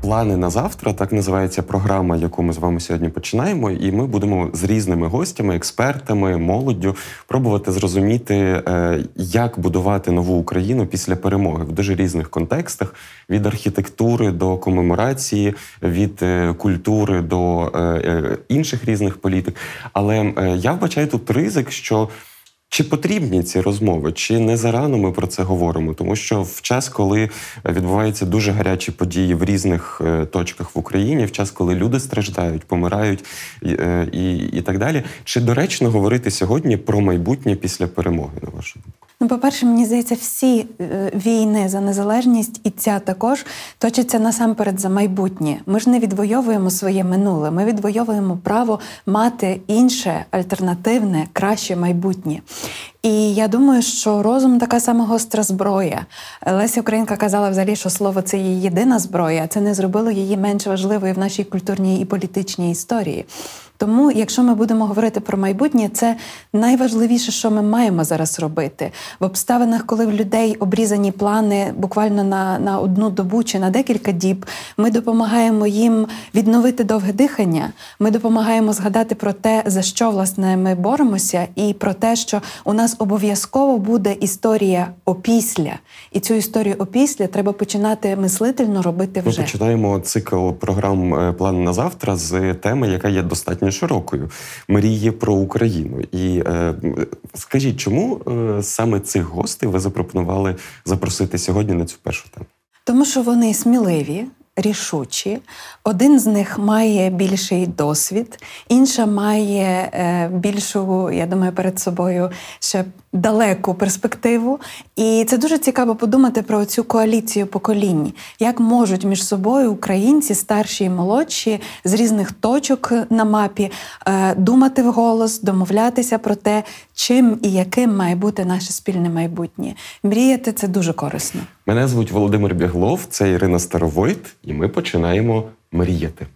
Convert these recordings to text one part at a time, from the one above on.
Плани на завтра так називається програма, яку ми з вами сьогодні починаємо. І ми будемо з різними гостями, експертами, молоддю пробувати зрозуміти, е, як будувати нову Україну після перемоги в дуже різних контекстах: від архітектури до комеморації, від е, культури до е, інших різних політик. Але я вбачаю тут ризик, що чи потрібні ці розмови, чи не зарано ми про це говоримо? Тому що в час, коли відбуваються дуже гарячі події в різних е, точках в Україні, в час, коли люди страждають, помирають і, е, і, і так далі, чи доречно говорити сьогодні про майбутнє після перемоги, на вашу думку? Ну, по-перше, мені здається, всі е, війни за незалежність і ця також точаться насамперед за майбутнє. Ми ж не відвоюємо своє минуле. Ми відвоюємо право мати інше, альтернативне, краще майбутнє. І я думаю, що розум така сама гостра зброя. Леся Українка казала взагалі, що слово це її єдина зброя. Це не зробило її менш важливою в нашій культурній і політичній історії. Тому, якщо ми будемо говорити про майбутнє, це найважливіше, що ми маємо зараз робити в обставинах, коли в людей обрізані плани буквально на на одну добу чи на декілька діб. Ми допомагаємо їм відновити довге дихання. Ми допомагаємо згадати про те, за що власне ми боремося, і про те, що у нас обов'язково буде історія опісля, і цю історію опісля треба починати мислительно робити вже. Ми починаємо цикл програм е, план на завтра з теми, яка є достатньо широкою Мріє про Україну. І е, скажіть, чому е, саме цих гостей ви запропонували запросити сьогодні на цю першу тему? Тому що вони сміливі. Рішучі, один з них має більший досвід, інша має е, більшу, я думаю, перед собою ще далеку перспективу. І це дуже цікаво подумати про цю коаліцію поколінь, як можуть між собою українці, старші і молодші, з різних точок на мапі е, думати вголос, домовлятися про те, чим і яким має бути наше спільне майбутнє. Мріяти це дуже корисно. Мене звуть Володимир Біглов, це Ірина Старовойт, і ми починаємо мріяти.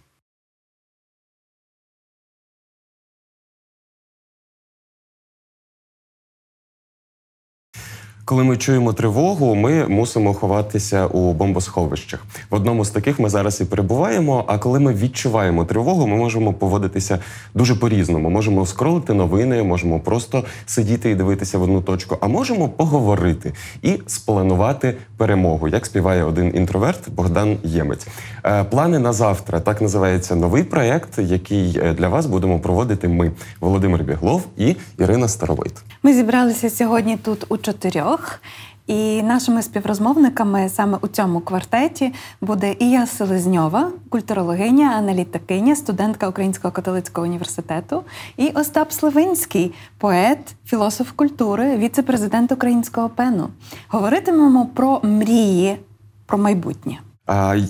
Коли ми чуємо тривогу, ми мусимо ховатися у бомбосховищах. В одному з таких ми зараз і перебуваємо. А коли ми відчуваємо тривогу, ми можемо поводитися дуже по-різному. Можемо скролити новини, можемо просто сидіти і дивитися в одну точку, а можемо поговорити і спланувати перемогу, як співає один інтроверт Богдан Ємець. Е, плани на завтра так називається новий проект, який е, для вас будемо проводити. Ми Володимир Біглов і Ірина Старовит. Ми зібралися сьогодні тут у чотирьох трьох. І нашими співрозмовниками саме у цьому квартеті буде Ія Селезньова, культурологиня, аналітикиня, студентка Українського католицького університету, і Остап Сливинський, поет, філософ культури, віце-президент Українського пену. Говоритимемо про мрії, про майбутнє.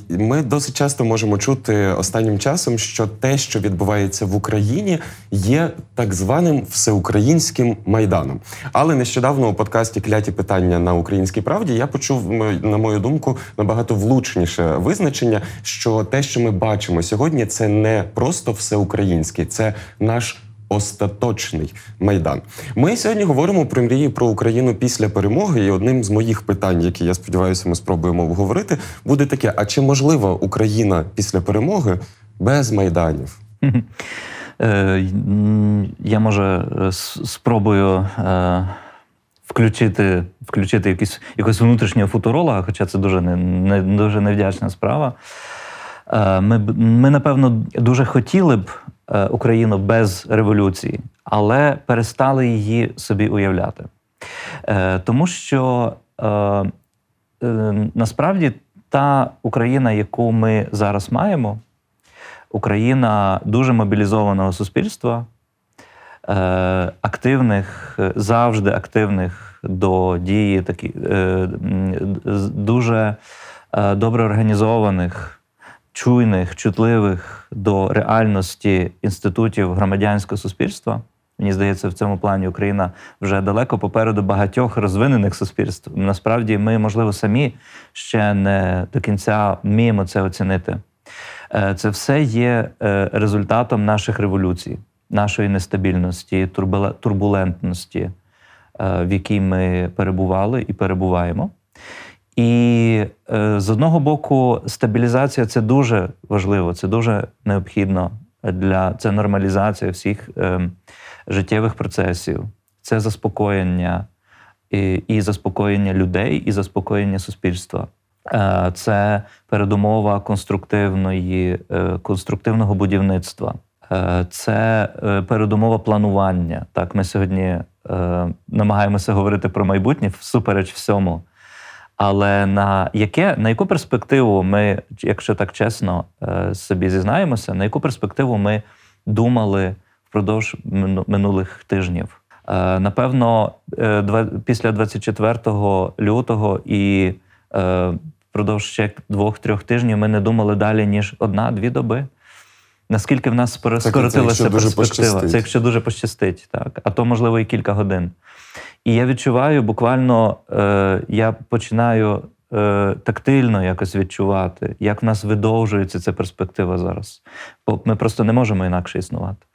Ми досить часто можемо чути останнім часом, що те, що відбувається в Україні, є так званим всеукраїнським майданом. Але нещодавно у подкасті Кляті питання на українській правді я почув, на мою думку, набагато влучніше визначення, що те, що ми бачимо сьогодні, це не просто всеукраїнський, це наш остаточний майдан. Ми сьогодні говоримо про мрії про Україну після перемоги. І одним з моїх питань, які я сподіваюся, ми спробуємо обговорити, буде таке: а чи можлива Україна після перемоги без майданів? Е, я може спробую е, включити включити якийсь якогось внутрішнього футуролога, хоча це дуже не, не дуже невдячна справа. Е, ми, Ми, напевно, дуже хотіли б Е, Україну без революції, але перестали її собі уявляти. Е, тому що е, е, насправді та Україна, яку ми зараз маємо, Україна дуже мобілізованого суспільства, е, активних, е, завжди активних до дії, такі, е, дуже е, добре організованих, чуйних, чутливих до реальності інститутів громадянського суспільства. Мені здається, в цьому плані Україна вже далеко попереду багатьох розвинених суспільств. Насправді, ми, можливо, самі ще не до кінця вміємо це оцінити. Е, Це все є е, результатом наших революцій, нашої нестабільності, турбуле- турбулентності, е, в якій ми перебували і перебуваємо. І е, з одного боку, стабілізація це дуже важливо, це дуже необхідно для це нормалізація всіх е, життєвих процесів, це заспокоєння і, і заспокоєння людей, і заспокоєння суспільства. Е, Це передумова конструктивної, конструктивного будівництва. Це передумова планування. Так, ми сьогодні намагаємося говорити про майбутнє всупереч всьому. Але на яке на яку перспективу ми, якщо так чесно е, собі зізнаємося, на яку перспективу ми думали впродовж минулих тижнів? Е, Напевно, е, після 24 лютого і впродовж ще двох-трьох тижнів ми не думали далі, ніж одна-дві доби. Наскільки в нас скоротилася перспектива? Це якщо дуже пощастить, так. А то, можливо, і кілька годин. І я відчуваю, буквально е, я починаю е, тактильно якось відчувати, як в нас видовжується ця перспектива зараз. Бо ми просто не можемо інакше існувати.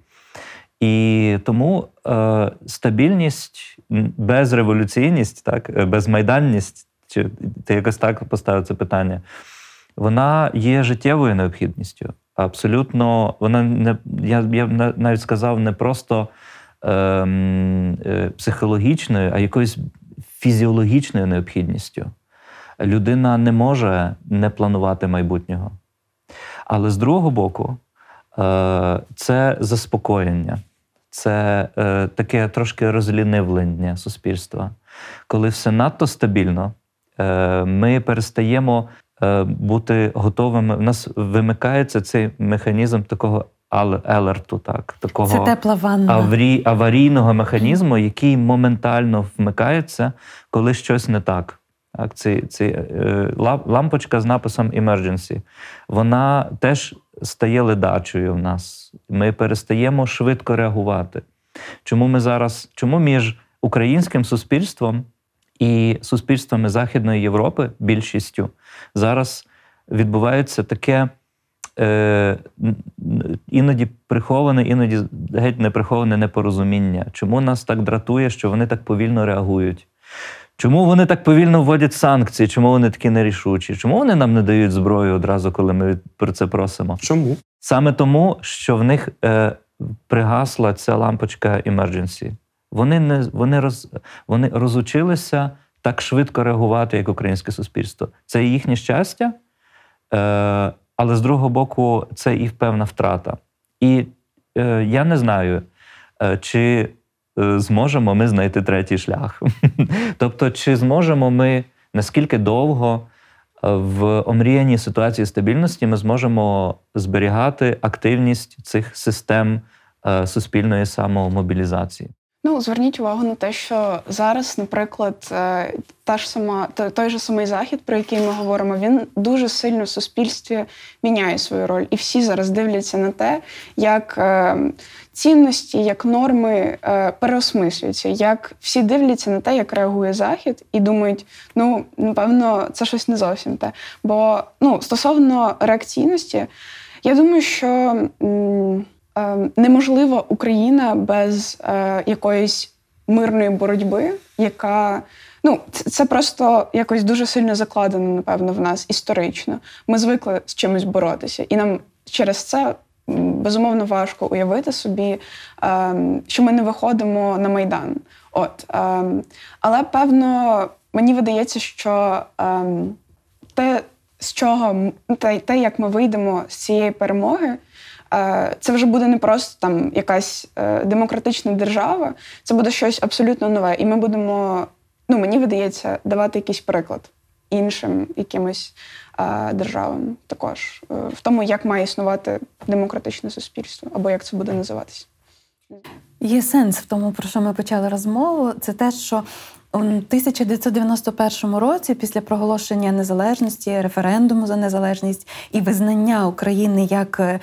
І тому е, стабільність, безреволюційність, так, е, безмайданність, чи ти якось так поставив це питання, вона є життєвою необхідністю. Абсолютно, вона не я, я навіть сказав не просто е, психологічною, а якоюсь фізіологічною необхідністю. Людина не може не планувати майбутнього. Але з другого боку, е, це заспокоєння, це е, таке трошки розлінивлення суспільства. Коли все надто стабільно, е, ми перестаємо е, бути готовими. У нас вимикається цей механізм такого елерту, так, такого Це тепла ванна. аварій, аварійного механізму, який моментально вмикається, коли щось не так. Так, це, це е, лампочка з написом emergency, вона теж стає ледачою в нас. Ми перестаємо швидко реагувати. Чому ми зараз, чому між українським суспільством і суспільствами Західної Європи, більшістю, зараз відбувається таке е, іноді приховане, іноді геть не приховане непорозуміння. Чому нас так дратує, що вони так повільно реагують? Чому вони так повільно вводять санкції? Чому вони такі нерішучі? Чому вони нам не дають зброю одразу, коли ми про це просимо? Чому? Саме тому, що в них е, пригасла ця лампочка emergency. Вони не вони роз, вони розучилися так швидко реагувати, як українське суспільство. Це їхнє щастя, е, але з другого боку, це і певна втрата. І е, я не знаю, е, чи е, зможемо ми знайти третій шлях. тобто, чи зможемо ми наскільки довго е, в омріяній ситуації стабільності ми зможемо зберігати активність цих систем е, суспільної самомобілізації. Ну, зверніть увагу на те, що зараз, наприклад, е, та ж сама той- же самий захід, про який ми говоримо, він дуже сильно в суспільстві міняє свою роль, і всі зараз дивляться на те, як е, цінності, як норми е, переосмислюються, як всі дивляться на те, як реагує захід, і думають, ну напевно, це щось не зовсім те. Бо ну, стосовно реакційності, я думаю, що. м, неможлива Україна без е, якоїсь мирної боротьби, яка ну це, просто якось дуже сильно закладено, напевно, в нас історично. Ми звикли з чимось боротися, і нам через це безумовно важко уявити собі, е, що ми не виходимо на майдан. От е, але певно, мені видається, що те, з чого те, як ми вийдемо з цієї перемоги. Е, Це вже буде не просто там якась е, демократична держава, це буде щось абсолютно нове. І ми будемо, ну мені видається, давати якийсь приклад. іншим якимось е, державам, також в тому, як має існувати демократичне суспільство, або як це буде називатися. Є сенс в тому, про що ми почали розмову. Це те, що у 1991 році, після проголошення незалежності, референдуму за незалежність і визнання України як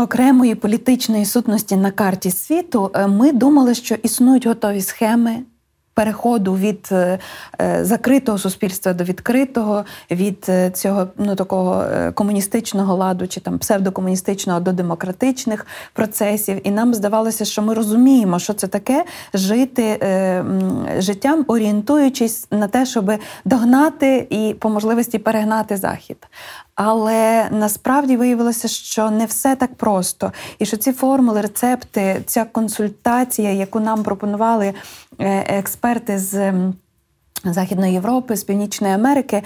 окремої політичної сутності на карті світу, е, ми думали, що існують готові схеми. Переходу від е, е, закритого суспільства до відкритого, від цього ну такого комуністичного ладу чи там псевдокомуністичного до демократичних процесів. І нам здавалося, що ми розуміємо, що це таке жити життям, орієнтуючись на те, щоб догнати і по можливості перегнати захід. Але насправді виявилося, що не все так просто, і що ці формули, рецепти, ця консультація, яку нам пропонували е, експерти з. Західної Європи, з Північної Америки,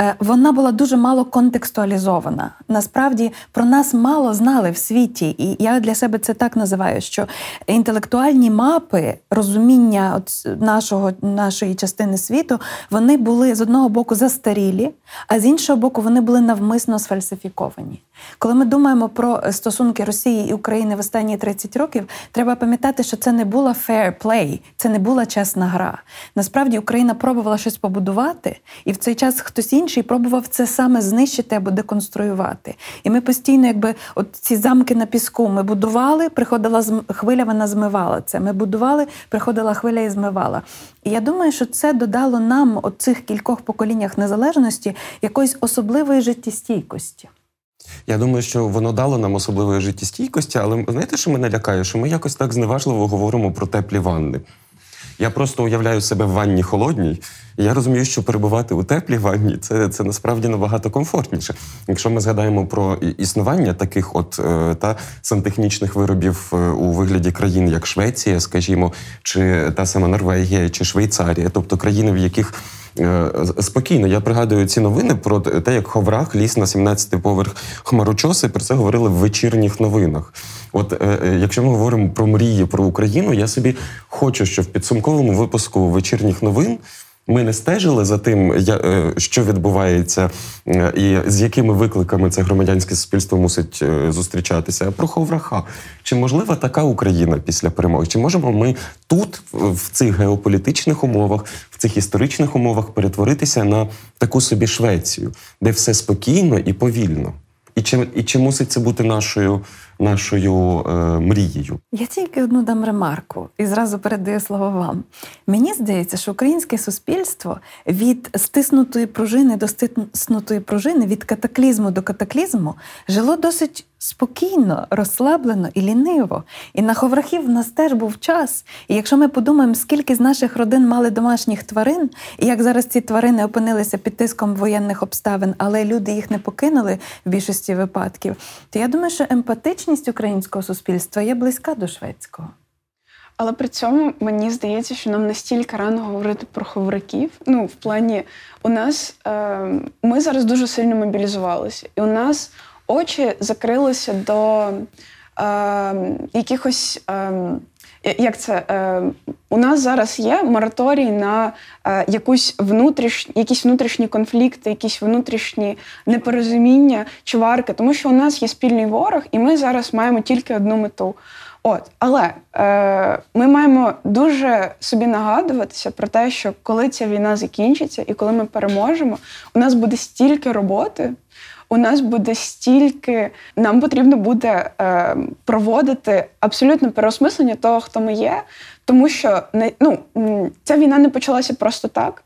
е, вона була дуже мало контекстуалізована. Насправді про нас мало знали в світі, і я для себе це так називаю: що інтелектуальні мапи розуміння от нашого, нашої частини світу вони були з одного боку застарілі, а з іншого боку, вони були навмисно сфальсифіковані. Коли ми думаємо про стосунки Росії і України в останні 30 років, треба пам'ятати, що це не була fair play, це не була чесна гра. Насправді Україна пробувала щось побудувати, і в цей час хтось інший пробував це саме знищити або деконструювати. І ми постійно, якби от ці замки на піску, ми будували, приходила хвиля, вона змивала це. Ми будували, приходила хвиля і змивала. І я думаю, що це додало нам, от цих кількох поколіннях незалежності, якоїсь особливої життєстійкості. Я думаю, що воно дало нам особливої життєстійкості, але знаєте, що мене лякає? Що ми якось так зневажливо говоримо про теплі ванни. Я просто уявляю себе в ванні холодній, і я розумію, що перебувати у теплій ванні це, це насправді набагато комфортніше. Якщо ми згадаємо про існування таких от е, та сантехнічних виробів е, у вигляді країн, як Швеція, скажімо, чи та сама Норвегія, чи Швейцарія, тобто країни, в яких Е, Спокійно, я пригадую ці новини про те, як Ховрах ліз на 17-й поверх хмарочоси. Про це говорили в вечірніх новинах. От е, е, якщо ми говоримо про мрії про Україну, я собі хочу, щоб в підсумковому випуску вечірніх новин. Ми не стежили за тим, е, що відбувається, е, і з якими викликами це громадянське суспільство мусить зустрічатися. Про Ховраха. Чи можлива така Україна після перемоги? Чи можемо ми тут, в цих геополітичних умовах, в цих історичних умовах перетворитися на таку собі Швецію, де все спокійно і повільно? І чи, і чи мусить це бути нашою, нашою е, мрією? Я тільки одну дам ремарку і зразу передаю слово вам. Мені здається, що українське суспільство від стиснутої пружини до стиснутої пружини, від катаклізму до катаклізму жило досить спокійно, розслаблено і ліниво. І на ховрахів в нас теж був час. І якщо ми подумаємо, скільки з наших родин мали домашніх тварин, і як зараз ці тварини опинилися під тиском воєнних обставин, але люди їх не покинули в більшості випадків, то я думаю, що емпатичність українського суспільства є близька до шведського. Але при цьому мені здається, що нам настільки рано говорити про ховраків. Ну, в плані, у нас е, ми зараз дуже сильно мобілізувалися, і у нас очі закрилися до е, якихось. Е, як це е, у нас зараз є мораторій на е, якусь внутріш, якісь внутрішні конфлікти, якісь внутрішні непорозуміння, чварки, тому що у нас є спільний ворог, і ми зараз маємо тільки одну мету. От, але е, ми маємо дуже собі нагадуватися про те, що коли ця війна закінчиться і коли ми переможемо, у нас буде стільки роботи. У нас буде стільки, нам потрібно буде е, проводити абсолютно переосмислення того, хто ми є, тому що не ну ця війна не почалася просто так.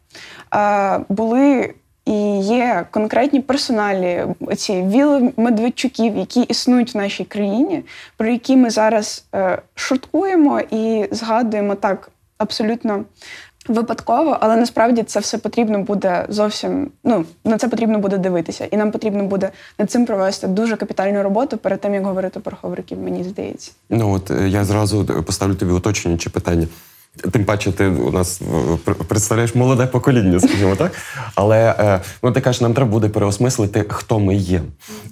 Е, були і є конкретні персоналі, ці віли Медведчуків, які існують в нашій країні, про які ми зараз е, шуткуємо і згадуємо так абсолютно випадково, але насправді це все потрібно буде зовсім. Ну на це потрібно буде дивитися, і нам потрібно буде над цим провести дуже капітальну роботу перед тим, як говорити про ховриків, мені здається. Ну от е, я зразу поставлю тобі уточнююче питання. Тим паче, ти у нас е, представляєш молоде покоління, скажімо так. Але е, ну ти кажеш, нам треба буде переосмислити, хто ми є.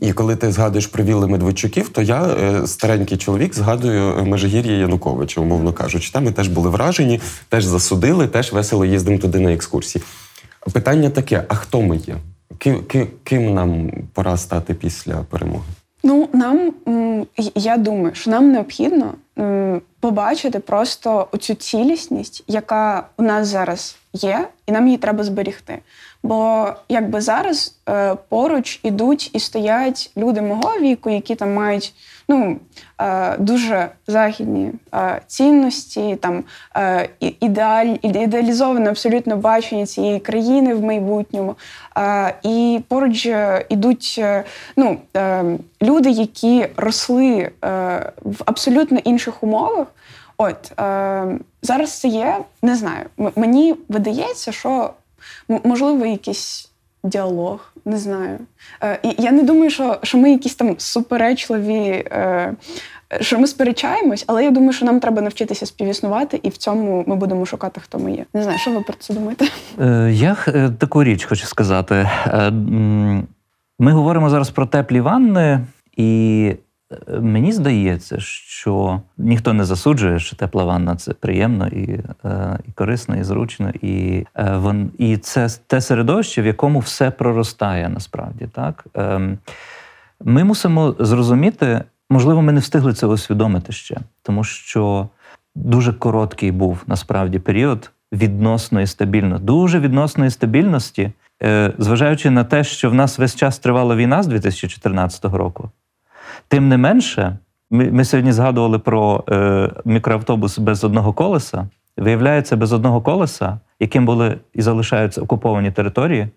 І коли ти згадуєш про вілли Медведчуків, то я, е, старенький чоловік, згадую Межигір'я Януковича, умовно кажучи. Там ми теж були вражені, теж засудили, теж весело їздимо туди на екскурсії. Питання таке: а хто ми є? Ким, нам пора стати після перемоги? Ну, нам я думаю, що нам необхідно побачити просто оцю цілісність, яка у нас зараз є, і нам її треба зберігти. Бо якби зараз е, поруч ідуть і стоять люди мого віку, які там мають ну, е, дуже західні е, цінності, там е, ідеаль, ідеалізоване абсолютно бачення цієї країни в майбутньому. І поруч ідуть ну, люди, які росли в абсолютно інших умовах. От зараз це є, не знаю. Мені видається, що можливо якийсь діалог, не знаю. Е, і я не думаю, що, що ми якісь там суперечливі, е, що ми сперечаємось, але я думаю, що нам треба навчитися співіснувати, і в цьому ми будемо шукати, хто ми є. Не знаю, що ви про це думаєте? Е, Я е, таку річ хочу сказати. Е, Ми говоримо зараз про теплі ванни, і мені здається, що ніхто не засуджує, що тепла ванна це приємно і, е, і корисно, і зручно. І, е, вон, і це те середовище, в якому все проростає насправді. Так? Ем, Ми мусимо зрозуміти, можливо, ми не встигли це усвідомити ще, тому що дуже короткий був насправді період відносної стабільності, дуже відносної стабільності, зважаючи на те, що в нас весь час тривала війна з 2014 року. Тим не менше, ми, ми сьогодні згадували про е, мікроавтобус без одного колеса. Виявляється, без одного колеса, яким були і залишаються окуповані території,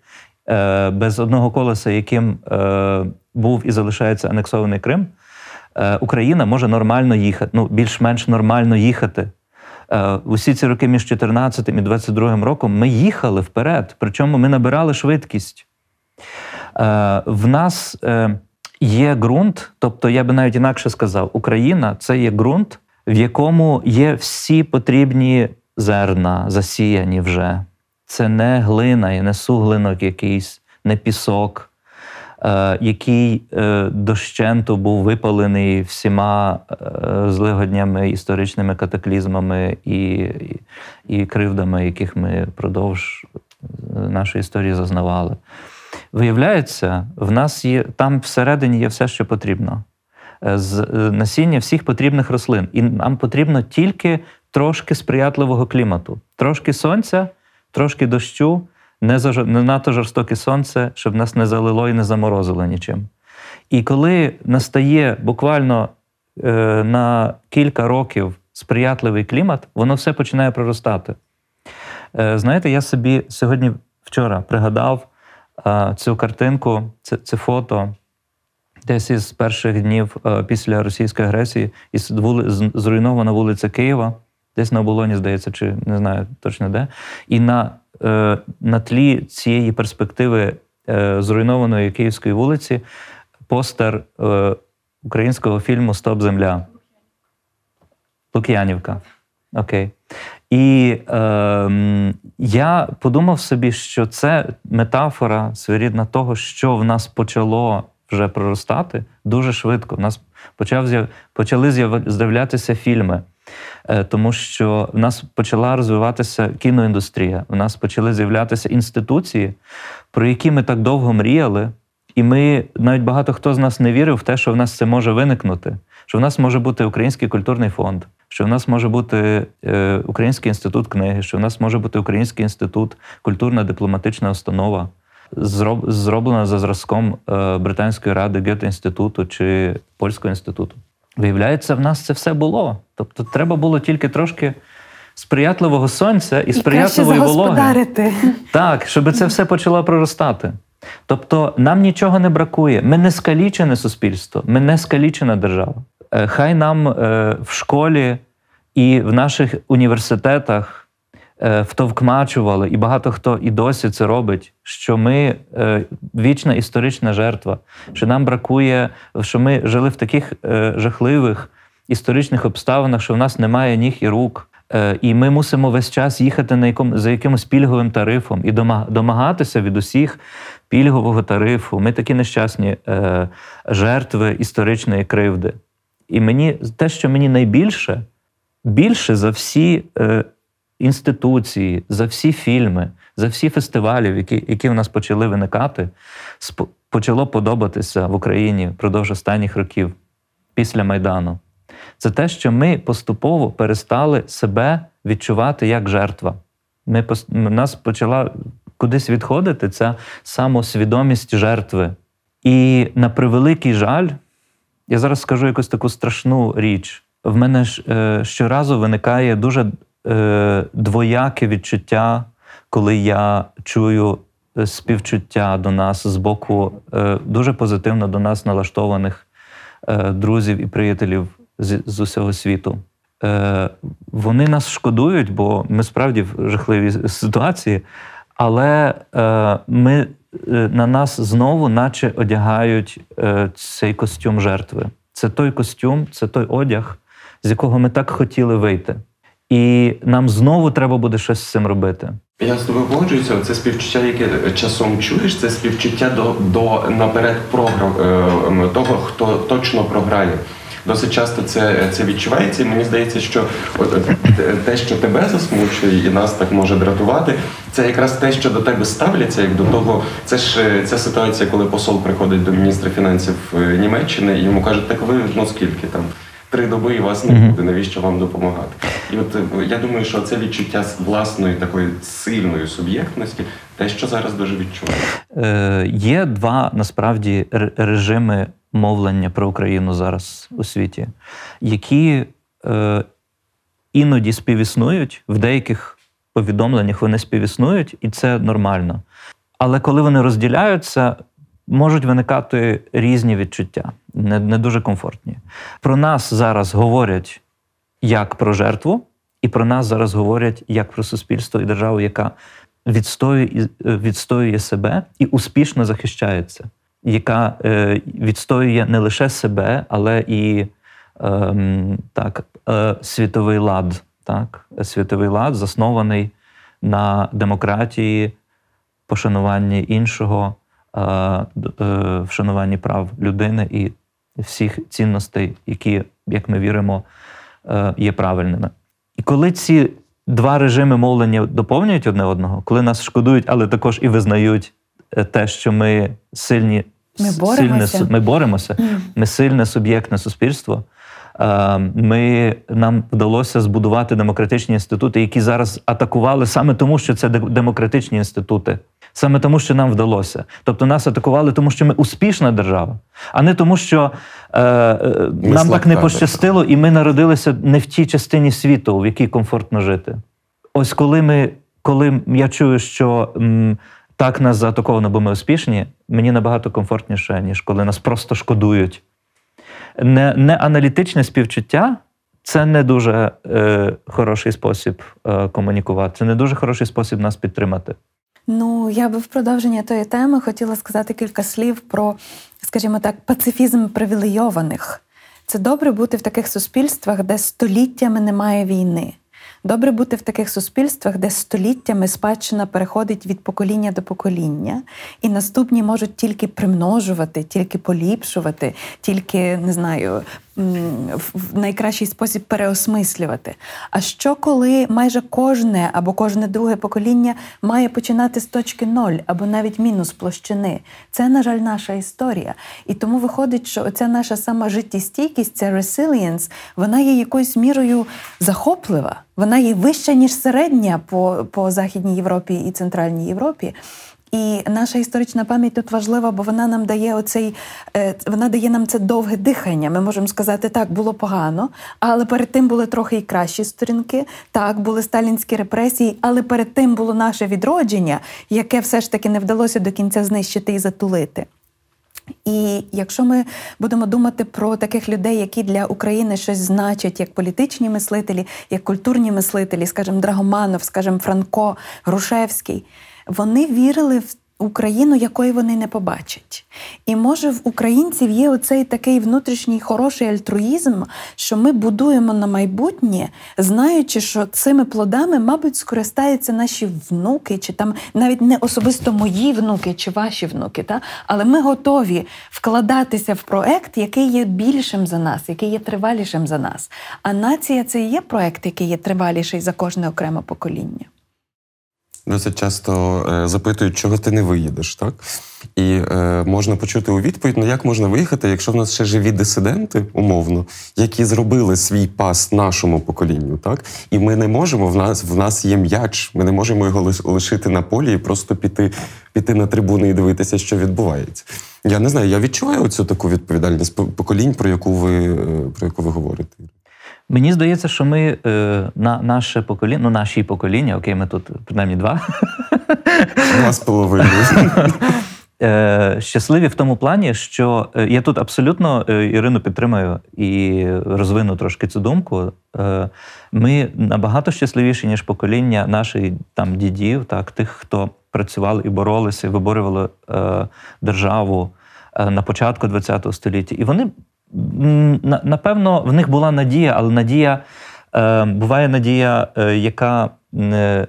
е, без одного колеса, яким е, був і залишається анексований Крим, е, Україна може нормально їхати, ну більш-менш нормально їхати. Е, усі ці роки між 14 і 22 роком ми їхали вперед, причому ми набирали швидкість. Е, в нас е, є ґрунт, тобто я би навіть інакше сказав, Україна це є ґрунт, в якому є всі потрібні зерна, засіяні вже. Це не глина і не суглинок якийсь, не пісок, е, який е, дощенту був випалений всіма е, злигоднями, історичними катаклізмами і, і, кривдами, яких ми впродовж нашої історії зазнавали. Виявляється, в нас є там всередині є все, що потрібно. Е, З е, насіння всіх потрібних рослин. І нам потрібно тільки трошки сприятливого клімату, трошки сонця, трошки дощу, не, заж... не надто жорстоке сонце, щоб нас не залило і не заморозило нічим. І коли настає буквально е, на кілька років сприятливий клімат, воно все починає проростати. Е, знаєте, я собі сьогодні вчора пригадав цю картинку, це, це фото десь із перших днів е, після російської агресії, з- зруйнована вулиця Києва, десь на оболоні, здається, чи не знаю точно де. І на, е, на тлі цієї перспективи е, зруйнованої Київської вулиці постер українського фільму Стоп Земля. Лук'янівка. Окей. І е, я подумав собі, що це метафора своєрідна того, що в нас почало вже проростати дуже швидко. В нас почав з'яв- почали з'яв- з'являтися фільми, е, тому що в нас почала розвиватися кіноіндустрія, в нас почали з'являтися інституції, про які ми так довго мріяли. І ми навіть багато хто з нас не вірив в те, що в нас це може виникнути, що в нас може бути Український культурний фонд, що в нас може бути е, Український інститут книги, що в нас може бути Український інститут, культурна дипломатична установа, зроб, зроблена за зразком е, Британської ради Гете інституту чи Польського інституту. Виявляється, в нас це все було. Тобто, треба було тільки трошки сприятливого сонця і І сприятливої вологи. Так, щоб це все почало проростати. Тобто нам нічого не бракує. Ми не скалічене суспільство, ми не скалічена держава. Е, Хай нам е, в школі і в наших університетах е, втовкмачували, і багато хто і досі це робить, що ми вічна історична жертва, що нам бракує, що ми жили в таких жахливих історичних обставинах, що в нас немає ніг і рук. І ми мусимо весь час їхати на якому, за якимось пільговим тарифом і домагатися від усіх пільгового тарифу. Ми такі нещасні жертви історичної кривди. І мені те, що мені найбільше, більше за всі е, інституції, за всі фільми, за всі фестивалі, які, які в нас почали виникати, сп- почало подобатися в Україні впродовж останніх років після Майдану. Це те, що ми поступово перестали себе відчувати як жертва. Ми пос- нас почала кудись відходити ця самосвідомість жертви. І на превеликий жаль, я зараз скажу якусь таку страшну річ. В мене ж е, щоразу виникає дуже е, двояке відчуття, коли я чую е, співчуття до нас з боку е, дуже позитивно до нас налаштованих е, друзів і приятелів з, з усього світу. Е, вони нас шкодують, бо ми справді в жахливій ситуації, але е, ми, на нас знову, наче одягають е, цей костюм жертви. Це той костюм, це той одяг, з якого ми так хотіли вийти. І нам знову треба буде щось з цим робити. Я з тобою погоджуюся. Це співчуття, яке часом чуєш, це співчуття до, до наперед програв е, того, хто точно програє. Досить часто це, це відчувається, і мені здається, що от, те, що тебе засмучує і нас так може дратувати, це якраз те, що до тебе ставляться, як до того. Це ж е, ця ситуація, коли посол приходить до міністра фінансів е, Німеччини і йому кажуть, так ви ну скільки там. Три доби і вас не буде, навіщо вам допомагати? І от е, я думаю, що це відчуття власної такої сильної суб'єктності, те, що зараз дуже відчуваю. Е, є два насправді режими мовлення про Україну зараз у світі, які е, іноді співіснують, в деяких повідомленнях вони співіснують, і це нормально. Але коли вони розділяються, можуть виникати різні відчуття, не, не дуже комфортні. Про нас зараз говорять як про жертву, і про нас зараз говорять як про суспільство і державу, яка відстоює, е, відстоює себе і успішно захищається, яка е, відстоює не лише себе, але і ем, так, е, світовий лад. Так? Світовий лад заснований на демократії, пошануванні іншого, е, вшануванні прав людини і всіх цінностей, які, як ми віримо, є правильними. І коли ці два режими мовлення доповнюють одне одного, коли нас шкодують, але також і визнають те, що ми сильні, Ми боремося. сильне, ми боремося, ми сильне суб'єктне суспільство. Ми нам вдалося збудувати демократичні інститути, які зараз атакували саме тому, що це демократичні інститути, саме тому, що нам вдалося. Тобто нас атакували, тому що ми успішна держава, а не тому, що е, е, нам так не пощастило, і ми народилися не в тій частині світу, в якій комфортно жити. Ось коли ми, коли я чую, що м, так нас заатаковано, бо ми успішні, мені набагато комфортніше, ніж коли нас просто шкодують. Не, не аналітичне співчуття це не дуже е, хороший спосіб е, комунікувати, це не дуже хороший спосіб нас підтримати. Ну, я би в продовження тої теми хотіла сказати кілька слів про, скажімо так, пацифізм привілейованих. Це добре бути в таких суспільствах, де століттями немає війни. Добре бути в таких суспільствах, де століттями спадщина переходить від покоління до покоління, і наступні можуть тільки примножувати, тільки поліпшувати, тільки не знаю, в найкращий спосіб переосмислювати. А що коли майже кожне або кожне друге покоління має починати з точки ноль або навіть мінус площини? Це, на жаль, наша історія. І тому виходить, що оця наша сама життєстійкість, ця resilience, вона є якоюсь мірою захоплива. Вона є вища, ніж середня по, по Західній Європі і Центральній Європі. І наша історична пам'ять тут важлива, бо вона нам дає оцей, е, вона дає нам це довге дихання. Ми можемо сказати, так, було погано, але перед тим були трохи і кращі сторінки. Так, були сталінські репресії, але перед тим було наше відродження, яке все ж таки не вдалося до кінця знищити і затулити. І якщо ми будемо думати про таких людей, які для України щось значать, як політичні мислителі, як культурні мислителі, скажімо, Драгоманов, скажімо, Франко, Грушевський, вони вірили в Україну, якої вони не побачать. І може в українців є оцей такий внутрішній хороший альтруїзм, що ми будуємо на майбутнє, знаючи, що цими плодами, мабуть, скористаються наші внуки, чи там навіть не особисто мої внуки чи ваші внуки. Та? Але ми готові вкладатися в проект, який є більшим за нас, який є тривалішим за нас. А нація це і є проект, який є триваліший за кожне окреме покоління. Досить часто е, запитують, чого ти не виїдеш, так? І е, можна почути у відповідь: ну як можна виїхати, якщо в нас ще живі дисиденти, умовно, які зробили свій пас нашому поколінню, так? І ми не можемо, в нас в нас є м'яч, ми не можемо його лишити на полі і просто піти піти на трибуни і дивитися, що відбувається. Я не знаю, я відчуваю оцю таку відповідальність поколінь, про яку ви е, про яку ви говорите. Мені здається, що ми е, на наше покоління, ну наші покоління, окей, ми тут принаймні два. Два з половиною. Е, щасливі в тому плані, що е, я тут абсолютно е, Ірину підтримую і розвину трошки цю думку. Ми набагато щасливіші, ніж покоління наших там дідів, так, тих, хто працювали і боролися, і виборювали державу на початку ХХ століття. І вони напевно, в них була надія, але надія е, буває надія, е, яка е,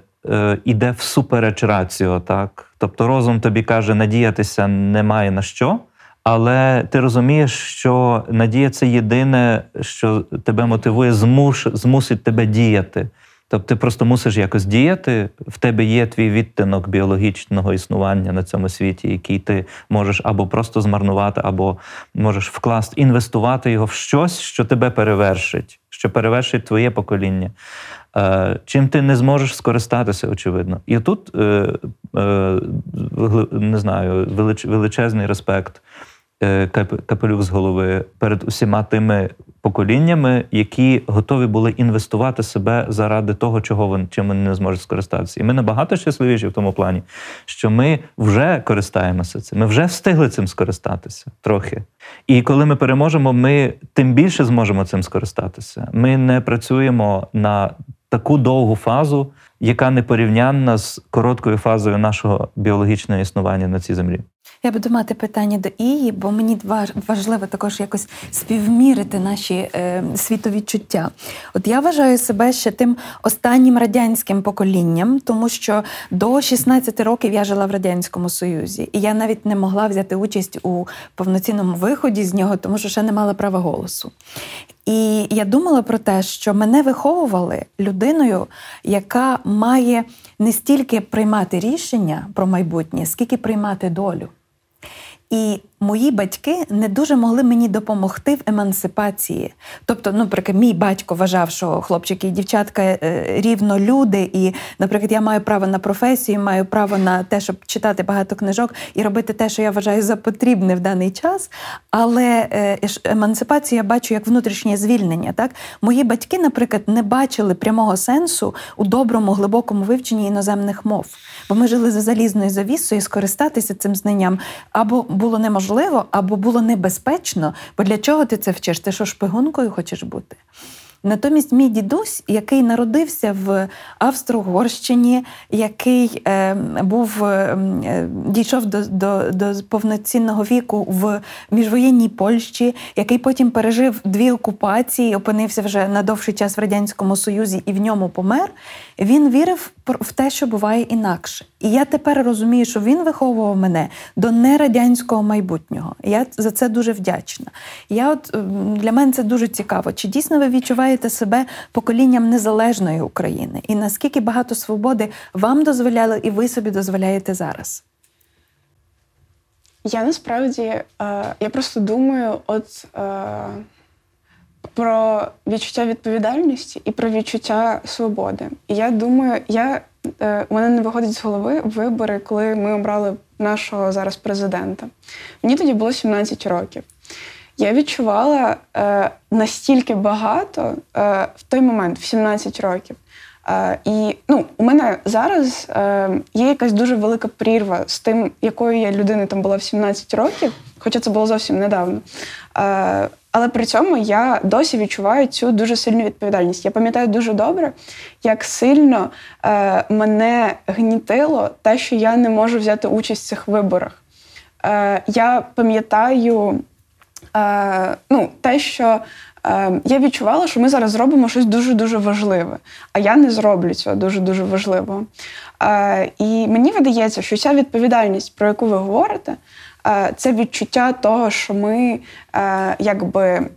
іде всупереч раціо, так? Тобто розум тобі каже, надіятися немає на що. Але ти розумієш, що надія це єдине, що тебе мотивує, змуш, змусить тебе діяти. Тобто ти просто мусиш якось діяти. В тебе є твій відтинок біологічного існування на цьому світі, який ти можеш або просто змарнувати, або можеш вкласти, інвестувати його в щось, що тебе перевершить, що перевершить твоє покоління. Е, чим ти не зможеш скористатися, очевидно. І тут е, е, не знаю, величезний респект. Капелюх з голови перед усіма тими поколіннями, які готові були інвестувати себе заради того, чого вони чим вони не зможуть скористатися. І ми набагато щасливіші в тому плані, що ми вже користаємося цим. Ми вже встигли цим скористатися трохи. І коли ми переможемо, ми тим більше зможемо цим скористатися. Ми не працюємо на таку довгу фазу, яка не порівнянна з короткою фазою нашого біологічного існування на цій землі. Я буду мати питання до Ії, бо мені важливо також якось співмірити наші е, світовідчуття. От я вважаю себе ще тим останнім радянським поколінням, тому що до 16 років я жила в радянському союзі, і я навіть не могла взяти участь у повноцінному виході з нього, тому що ще не мала права голосу. І я думала про те, що мене виховували людиною, яка має не стільки приймати рішення про майбутнє, скільки приймати долю. І мої батьки не дуже могли мені допомогти в емансипації. Тобто, ну, наприклад, мій батько вважав, що хлопчики і дівчатка е, рівно люди, і, наприклад, я маю право на професію, маю право на те, щоб читати багато книжок і робити те, що я вважаю за потрібне в даний час. Але е, емансипацію я бачу як внутрішнє звільнення. Так, мої батьки, наприклад, не бачили прямого сенсу у доброму, глибокому вивченні іноземних мов, бо ми жили за залізною завісою, скористатися цим знанням або було неможливо можливо або було небезпечно, бо для чого ти це вчиш? Ти що шпигункою хочеш бути? Натомість мій дідусь, який народився в Австро-Угорщині, який е, був е, дійшов до, до, до повноцінного віку в міжвоєнній Польщі, який потім пережив дві окупації, опинився вже на довший час в радянському союзі і в ньому помер. Він вірив в те, що буває інакше. І я тепер розумію, що він виховував мене до нерадянського майбутнього. Я за це дуже вдячна. Я от Для мене це дуже цікаво. Чи дійсно ви відчуваєте себе поколінням незалежної України? І наскільки багато свободи вам дозволяли, і ви собі дозволяєте зараз? Я насправді е, я просто думаю, от. Е про відчуття відповідальності і про відчуття свободи. І я думаю, я е, у мене не виходить з голови вибори, коли ми обрали нашого зараз президента. Мені тоді було 17 років. Я відчувала е, настільки багато е, в той момент, в 17 років. Е, І ну, у мене зараз е, є якась дуже велика прірва з тим, якою я людиною там була в 17 років, хоча це було зовсім недавно. Е, Але при цьому я досі відчуваю цю дуже сильну відповідальність. Я пам'ятаю дуже добре, як сильно е, мене гнітило те, що я не можу взяти участь в цих виборах. Е, Я пам'ятаю ну, те, що е, я відчувала, що ми зараз зробимо щось дуже-дуже важливе, а я не зроблю цього дуже-дуже важливого. Е, І мені видається, що ця відповідальність, про яку ви говорите, е, це відчуття того, що ми е, якби.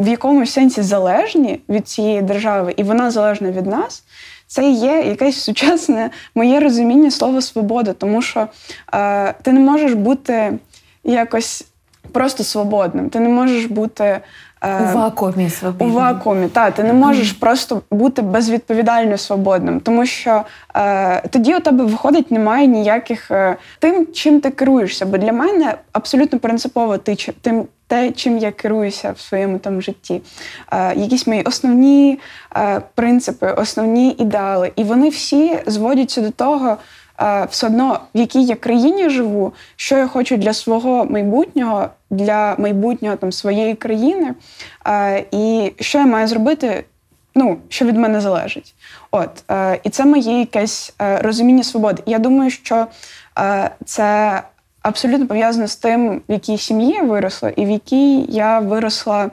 В якомусь сенсі залежні від цієї держави, і вона залежна від нас, це є якесь сучасне моє розуміння слова свобода, тому що е, ти не можеш бути якось просто свободним. Ти не можеш бути е, У вакуумі у вакуумі. Та, ти не можеш просто бути безвідповідально свободним, тому що е, тоді у тебе виходить немає ніяких е, тим, чим ти керуєшся. Бо для мене абсолютно принципово ти, тим, те, чим я керуюся в своєму там житті. Е, якісь мої основні е, принципи, основні ідеали. І вони всі зводяться до того, все одно, в якій я країні живу, що я хочу для свого майбутнього, для майбутнього там своєї країни, е, і що я маю зробити, ну, що від мене залежить. От, е, і це моє якесь е, розуміння свободи. Я думаю, що е, це абсолютно пов'язано з тим, в якій сім'ї я виросла, і в якій я виросла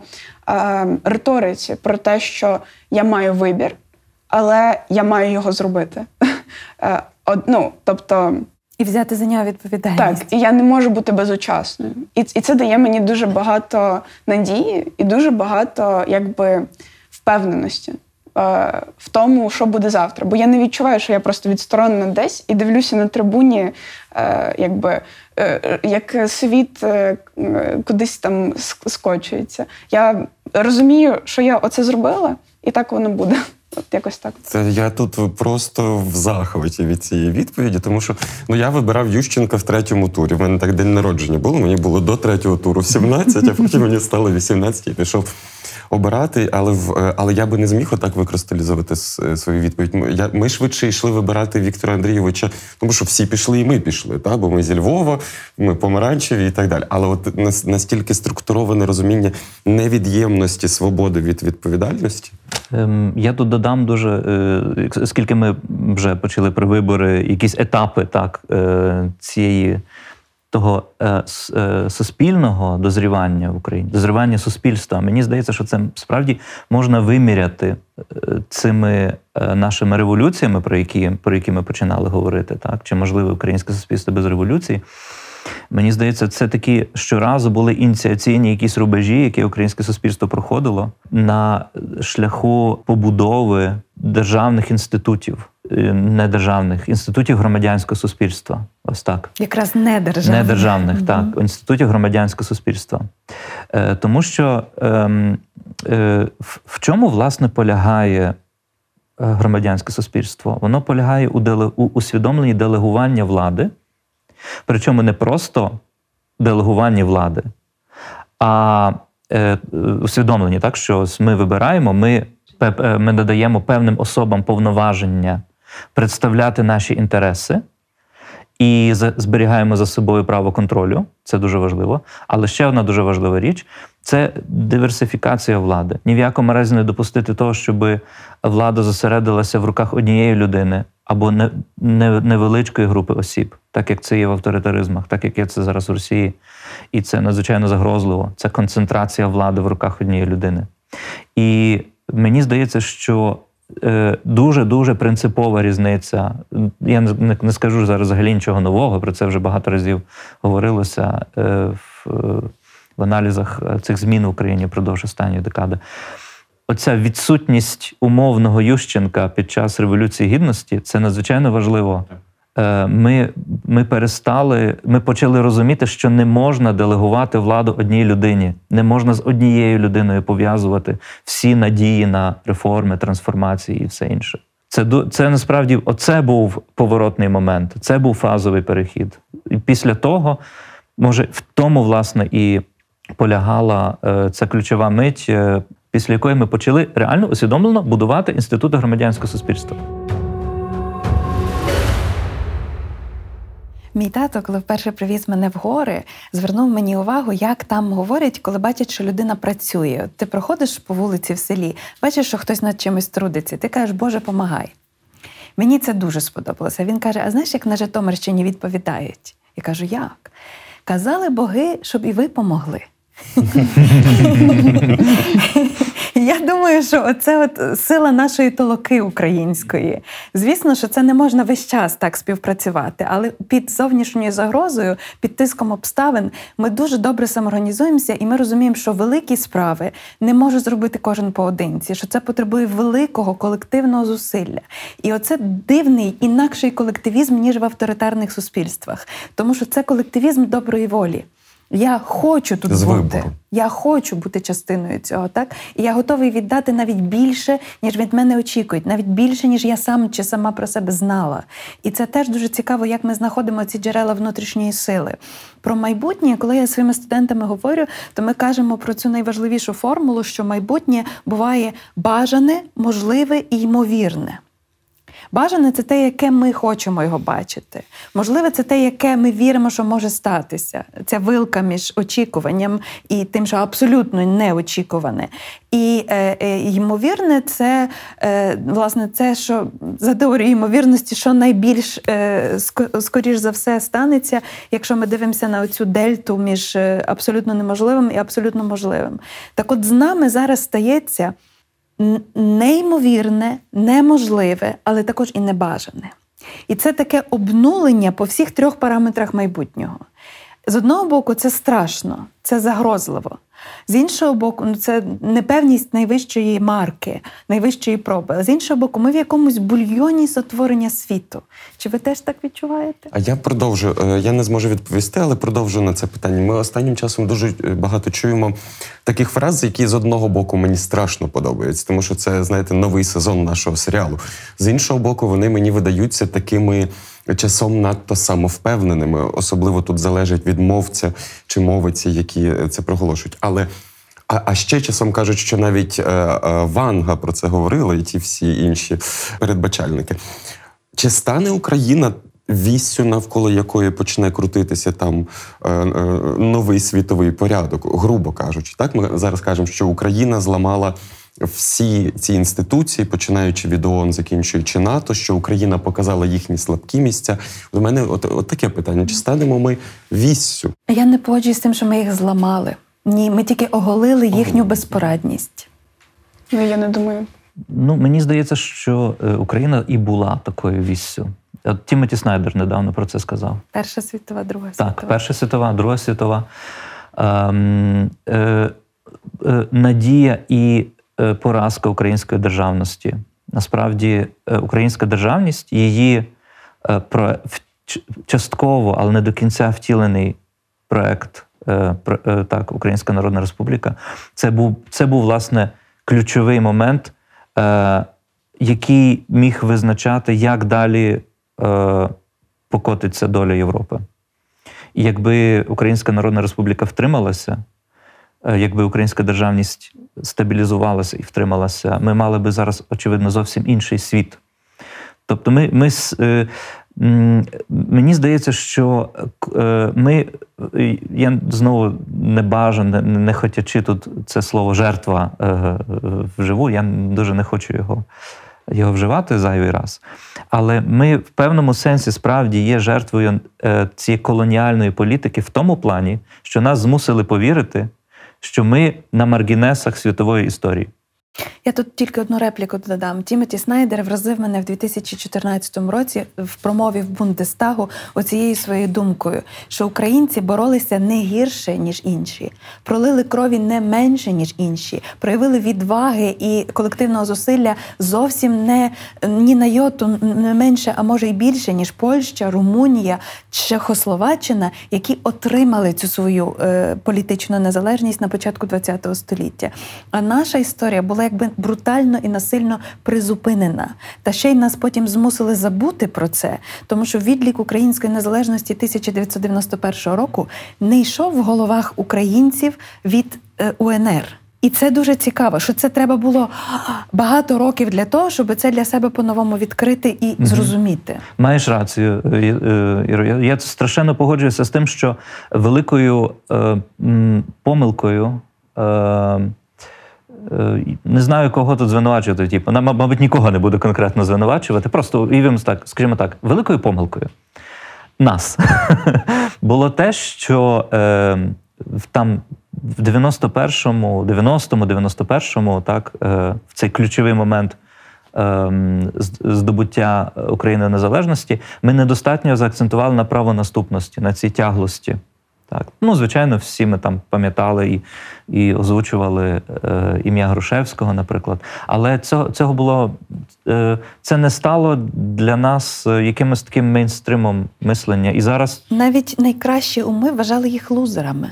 е, риториці про те, що я маю вибір, але я маю його зробити. Ну, тобто, І взяти за нього так, і я не можу бути безучасною. І, і це дає мені дуже багато надії і дуже багато якби впевненості е, в тому, що буде завтра. Бо я не відчуваю, що я просто відсторонена десь і дивлюся на трибуні, е, якби е, як світ е, кудись там скочується. Я розумію, що я оце зробила, і так воно буде. От якось так. Це я тут просто в захваті від цієї відповіді, тому що ну я вибирав Ющенка в третьому турі. У мене так день народження було. Мені було до третього туру 17, а потім мені стало 18 і пішов обирати. Але в е, але я би не зміг отак викристалізувати е, свою відповідь. Я ми швидше йшли вибирати Віктора Андрійовича, тому що всі пішли, і ми пішли. Та бо ми зі Львова, ми помаранчеві і так далі. Але от нас- настільки структуроване розуміння невід'ємності свободи від відповідальності. Ем, Я тут додам дуже, е, оскільки ми вже почали про вибори, якісь етапи так, е, цієї того е, суспільного дозрівання в Україні, дозрівання суспільства. Мені здається, що це справді можна виміряти цими нашими революціями, про які, про які ми починали говорити, так чи можливе українське суспільство без революції. Мені здається, це такі щоразу були ініціаційні якісь рубежі, які українське суспільство проходило на шляху побудови державних інститутів, е, недержавних інститутів громадянського суспільства. Ось так. Якраз не державна. Недержавних, так, інститутів громадянського суспільства. Е, тому що ем, е, в, в чому власне полягає е, громадянське суспільство? Воно полягає у, деле, у усвідомленні делегування влади, причому не просто делегування влади, а е, усвідомлені, так, що ми вибираємо, ми, е, ми надаємо певним особам повноваження представляти наші інтереси і зберігаємо за собою право контролю. Це дуже важливо. Але ще одна дуже важлива річ це диверсифікація влади. Ні в якому разі не допустити того, щоб влада зосередилася в руках однієї людини або не, не, невеличкої групи осіб, так як це є в авторитаризмах, так як є це зараз в Росії. І це надзвичайно загрозливо. Це концентрація влади в руках однієї людини. І мені здається, що дуже дуже принципова різниця. Я не, скажу зараз взагалі нічого нового, про це вже багато разів говорилося е, в, в аналізах цих змін в Україні впродовж останньої декади. Оця відсутність умовного Ющенка під час Революції Гідності це надзвичайно важливо. Е, Ми, ми перестали, ми почали розуміти, що не можна делегувати владу одній людині, не можна з однією людиною пов'язувати всі надії на реформи, трансформації і все інше. Це це насправді оце був поворотний момент, це був фазовий перехід. І після того, може, в тому власне і полягала е, ця ключова мить. Після якої ми почали реально усвідомлено будувати інститути громадянського суспільства. Мій тато, коли вперше привіз мене в гори, звернув мені увагу, як там говорять, коли бачать, що людина працює. Ти проходиш по вулиці в селі, бачиш, що хтось над чимось трудиться. Ти кажеш, Боже, помагай. Мені це дуже сподобалося. Він каже: А знаєш, як на Житомирщині відповідають? Я кажу, як? Казали боги, щоб і ви помогли. Думаю, що це от сила нашої толоки української. Звісно, що це не можна весь час так співпрацювати, але під зовнішньою загрозою, під тиском обставин, ми дуже добре самоорганізуємося, і ми розуміємо, що великі справи не може зробити кожен поодинці, що це потребує великого колективного зусилля. І оце дивний інакший колективізм, ніж в авторитарних суспільствах, тому що це колективізм доброї волі. Я хочу тут З бути. вибору. Я хочу бути частиною цього, так? І я готовий віддати навіть більше, ніж від мене очікують, навіть більше, ніж я сам чи сама про себе знала. І це теж дуже цікаво, як ми знаходимо ці джерела внутрішньої сили. Про майбутнє, коли я зі своїми студентами говорю, то ми кажемо про цю найважливішу формулу, що майбутнє буває бажане, можливе і ймовірне. Бажане це те, яке ми хочемо його бачити. Можливе, це те, яке ми віримо, що може статися. Ця вилка між очікуванням і тим, що абсолютно неочікуване. І е, е, ймовірне, це е, власне це, що за теорією ймовірності, що найбільш е, скоріш за все станеться, якщо ми дивимося на цю дельту між е, абсолютно неможливим і абсолютно можливим. Так, от з нами зараз стається неймовірне, неможливе, але також і небажане. І це таке обнулення по всіх трьох параметрах майбутнього. З одного боку, це страшно, це загрозливо. З іншого боку, ну це непевність найвищої марки, найвищої проби. З іншого боку, ми в якомусь бульйоні сотворення світу. Чи ви теж так відчуваєте? А я продовжу. е, Я не зможу відповісти, але продовжу на це питання. Ми останнім часом дуже е, багато чуємо таких фраз, які з одного боку мені страшно подобаються, тому що це, знаєте, новий сезон нашого серіалу. З іншого боку, вони мені видаються такими часом надто самовпевненими. Особливо тут залежить від мовця чи мовиці, які це проголошують. А, а ще часом кажуть, що навіть е, е, Ванга про це говорила, і ті всі інші передбачальники. Чи стане Україна віссю, навколо якої почне крутитися там е, е, новий світовий порядок, грубо кажучи? Так, ми зараз кажемо, що Україна зламала всі ці інституції, починаючи від ООН, закінчуючи НАТО, що Україна показала їхні слабкі місця. У мене от, от таке питання: чи станемо ми віссю? Я не погоджуюсь з тим, що ми їх зламали. Ні, ми тільки оголили їхню безпорадність. Ну я не думаю. Ну, мені здається, що е, Україна і була такою віссю. От Тімоті Снайдер недавно про це сказав. Перша світова, друга світова. Так, Перша світова, Друга світова. Ем, е, е, надія і е, поразка української державності. Насправді, е, українська державність, її е, про, в- частково, але не до кінця втілений проект про- так, Українська Народна Республіка. Це був, це був власне ключовий момент, е, який міг визначати, як далі е, покотиться доля Європи. І якби Українська Народна Республіка втрималася, е, якби українська державність стабілізувалася і втрималася, ми мали би зараз, очевидно, зовсім інший світ. Тобто, ми, ми е, мені здається, що е, ми, е, я знову не бажано, не, хотячи тут це слово жертва е, вживу, я дуже не хочу його, його вживати зайвий раз. Але ми в певному сенсі справді є жертвою цієї колоніальної політики в тому плані, що нас змусили повірити, що ми на маргінесах світової історії. Я тут тільки одну репліку додам. Тімоті Снайдер вразив мене в 2014 році в промові в Бундестагу оцією своєю думкою, що українці боролися не гірше ніж інші, пролили крові не менше ніж інші, проявили відваги і колективного зусилля зовсім не ні на йоту не менше, а може й більше ніж Польща, Румунія, Чехословаччина, які отримали цю свою е, політичну незалежність на початку ХХ століття. А наша історія була якби брутально і насильно призупинена. Та ще й нас потім змусили забути про це, тому що відлік української незалежності 1991 року не йшов в головах українців від е, УНР. І це дуже цікаво, що це треба було багато років для того, щоб це для себе по-новому відкрити і Мгм. зрозуміти. Маєш рацію, е, е, Іро. Я- страшенно погоджуюся з тим, що великою е, помилкою. Е, не знаю, кого тут звинувачувати. Типу, нам, мабуть, нікого не буду конкретно звинувачувати. Просто уявимо так, скажімо так, великою помилкою нас було те, що е, там в 91-му, 90-му, 91-му, так, е, в цей ключовий момент з- здобуття України незалежності, ми недостатньо заакцентували на правонаступності, на цій тяглості. Так. Ну, звичайно, всі ми там пам'ятали і, і озвучували е, ім'я Грушевського, наприклад. Але цього, цього було е, це не стало для нас е, якимось таким мейнстримом мислення. І зараз Навіть найкращі уми вважали їх лузерами.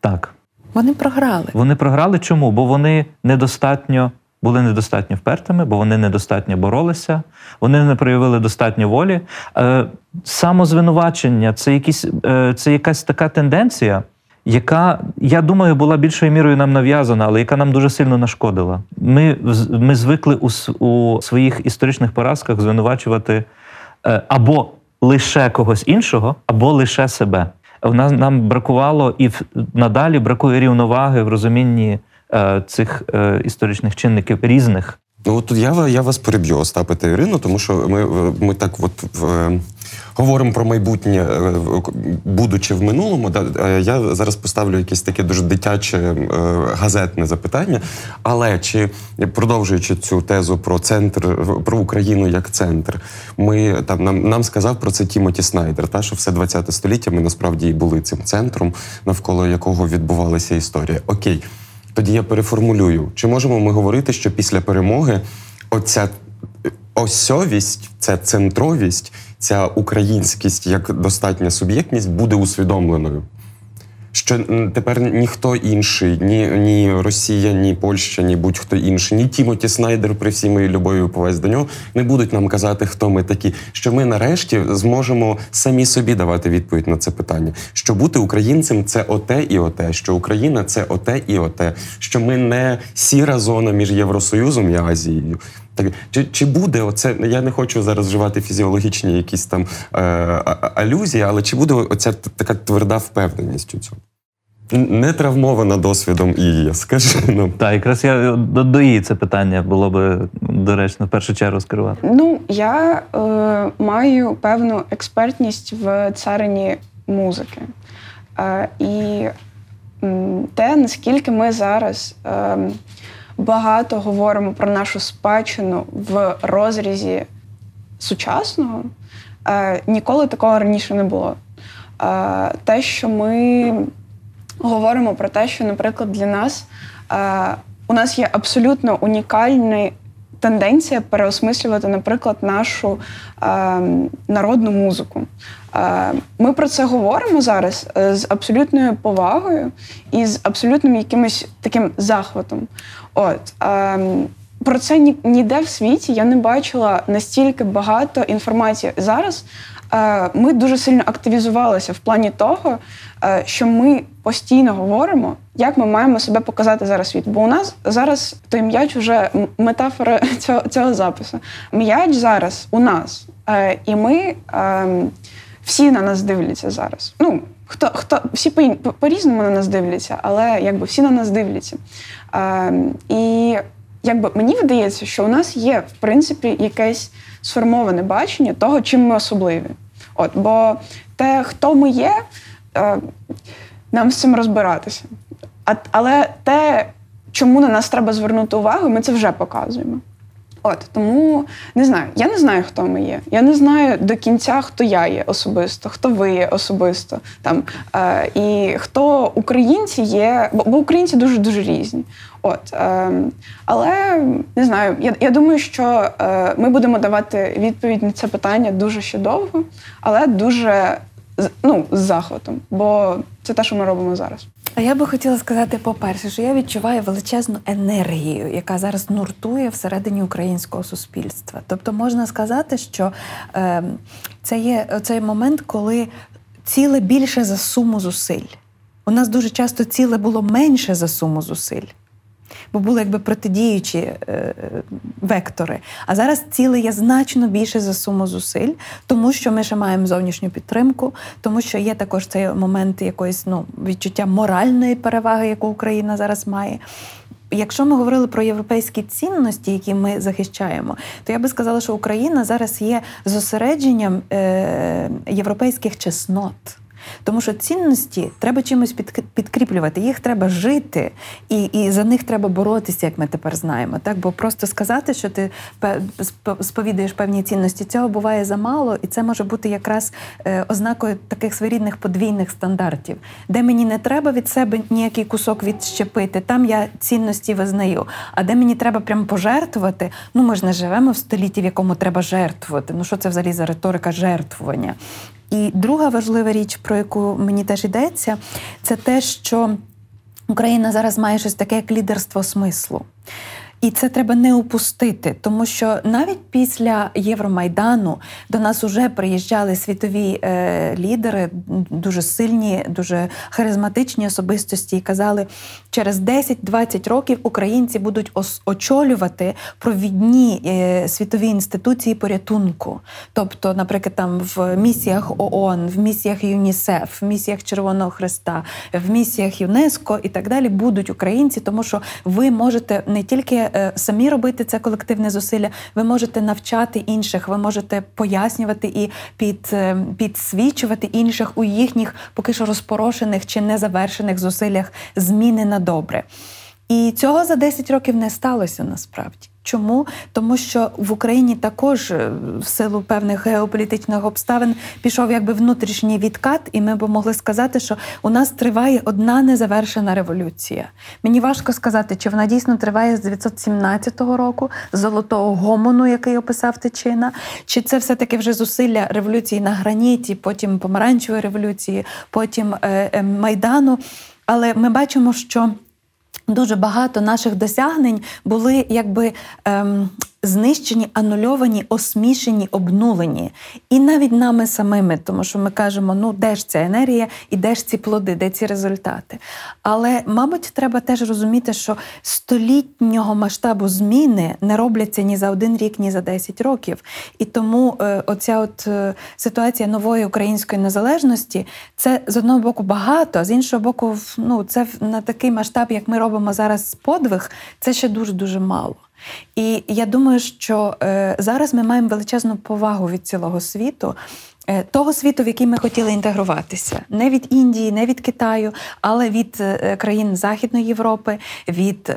так. Вони програли. Вони програли чому? Бо вони недостатньо були недостатньо впертими, бо вони недостатньо боролися, вони не проявили достатньо волі. Е, самозвинувачення це, якісь, е, це якась така тенденція, яка, я думаю, була більшою мірою нам нав'язана, але яка нам дуже сильно нашкодила. Ми, ми звикли у, у своїх історичних поразках звинувачувати е, або лише когось іншого, або лише себе. У нас нам бракувало і в- надалі бракує рівноваги в розумінні цих е, історичних чинників різних. Ну тут я, я вас переб'ю, Остапе та Ірину, тому що ми, е, ми так от в, е, говоримо про майбутнє, е, будучи в минулому. Да, е, я зараз поставлю якесь таке дуже дитяче е, газетне запитання. Але чи продовжуючи цю тезу про центр, про Україну як центр, ми там нам, нам сказав про це Тімоті Снайдер, та що все 20 століття ми насправді і були цим центром, навколо якого відбувалася історія. Окей. Тоді я переформулюю: чи можемо ми говорити, що після перемоги оця осьовість, ця центровість, ця українськість як достатня суб'єктність буде усвідомленою? Що тепер ніхто інший, ні, ні Росія, ні Польща, ні будь-хто інший, ні Тімоті Снайдер при всій моїй любові і до нього не будуть нам казати, хто ми такі. Що ми нарешті зможемо самі собі давати відповідь на це питання. Що бути українцем це оте і оте, що Україна це оте і оте, що ми не сіра зона між Євросоюзом і Азією. Так чи, чи буде оце? Я не хочу зараз вживати фізіологічні якісь там е, алюзії, але чи буде оця така тверда впевненість у цьому? Не травмована досвідом і скажи нам. Так, якраз я до, до її це питання було би доречно в першу чергу скерувати. Ну, я е, маю певну експертність в царині музики. Е, і те, наскільки ми зараз е, багато говоримо про нашу спадщину в розрізі сучасного, е, ніколи такого раніше не було. Е, те, що ми говоримо про те, що, наприклад, для нас е, у нас є абсолютно унікальний тенденція переосмислювати, наприклад, нашу е, народну музику. Е, ми про це говоримо зараз е, з абсолютною повагою і з абсолютним якимось таким захватом. От е, про це ні, ніде в світі я не бачила настільки багато інформації зараз. Е, Ми дуже сильно активізувалися в плані того, е, що ми постійно говоримо, як ми маємо себе показати зараз світ. Бо у нас зараз той м'яч вже метафора цього, цього запису. М'яч зараз у нас, Е, і ми ем, всі на нас дивляться зараз. Ну, хто, хто всі по- по-різному на нас дивляться, але якби всі на нас дивляться. Ем, і якби мені видається, що у нас є, в принципі, якесь сформоване бачення того, чим ми особливі. От, бо те, хто ми є, е, нам з цим розбиратися. Але те, чому на нас треба звернути увагу, ми це вже показуємо. От тому не знаю. Я не знаю, хто ми є. Я не знаю до кінця, хто я є особисто, хто ви є особисто. Там е, і хто українці є, бо, бо українці дуже дуже різні. От е, але не знаю. Я, я думаю, що е, ми будемо давати відповідь на це питання дуже ще довго, але дуже ну, з захватом, бо це те, що ми робимо зараз. А я би хотіла сказати, по-перше, що я відчуваю величезну енергію, яка зараз нуртує всередині українського суспільства. Тобто можна сказати, що е, це є цей момент, коли ціле більше за суму зусиль. У нас дуже часто ціле було менше за суму зусиль. Бо були якби протидіючі е, вектори. А зараз ціле є значно більше за суму зусиль, тому що ми ще маємо зовнішню підтримку, тому що є також цей момент якоїсь ну, відчуття моральної переваги, яку Україна зараз має. Якщо ми говорили про європейські цінності, які ми захищаємо, то я би сказала, що Україна зараз є зосередженням е, європейських чеснот. Тому що цінності треба чимось підкріплювати, їх треба жити, і і за них треба боротися, як ми тепер знаємо. Так, бо просто сказати, що ти сповідуєш певні цінності, цього буває замало, і це може бути якраз е, ознакою таких своєрідних подвійних стандартів, де мені не треба від себе ніякий кусок відщепити. Там я цінності визнаю. А де мені треба прям пожертвувати, ну ми ж не живемо в столітті, в якому треба жертвувати. Ну що це взагалі за риторика жертвування? І друга важлива річ, про яку мені теж йдеться, це те, що Україна зараз має щось таке, як лідерство смислу. І це треба не упустити, тому що навіть після Євромайдану до нас вже приїжджали світові е, лідери, дуже сильні, дуже харизматичні особистості, і казали, через 10-20 років українці будуть очолювати провідні е, світові інституції порятунку. Тобто, наприклад, там в місіях ООН, в місіях ЮНІСЕФ, в місіях Червоного Христа, в місіях ЮНЕСКО і так далі будуть українці, тому що ви можете не тільки Е, самі робити це колективне зусилля. Ви можете навчати інших, ви можете пояснювати і під, е, підсвічувати інших у їхніх поки що розпорошених чи незавершених зусиллях зміни на добре. І цього за 10 років не сталося насправді. Чому? Тому що в Україні також е, в силу певних геополітичних обставин пішов якби внутрішній відкат, і ми б могли сказати, що у нас триває одна незавершена революція. Мені важко сказати, чи вона дійсно триває з 917 року, золотого гомону, який описав Тичина, чи це все-таки вже зусилля революції на граніті, потім помаранчевої революції, потім е, е, майдану. Але ми бачимо, що Дуже багато наших досягнень були якби ем, знищені, анульовані, осмішені, обнулені. І навіть нами самими, тому що ми кажемо, ну де ж ця енергія і де ж ці плоди, де ці результати. Але, мабуть, треба теж розуміти, що столітнього масштабу зміни не робляться ні за один рік, ні за 10 років. І тому е, оця от е, ситуація нової української незалежності це з одного боку багато, а з іншого боку, ну це на такий масштаб, як ми робимо зараз подвиг, це ще дуже дуже мало. І я думаю, що е, зараз ми маємо величезну повагу від цілого світу. Е, того світу, в який ми хотіли інтегруватися, не від Індії, не від Китаю, але від е, країн Західної Європи, від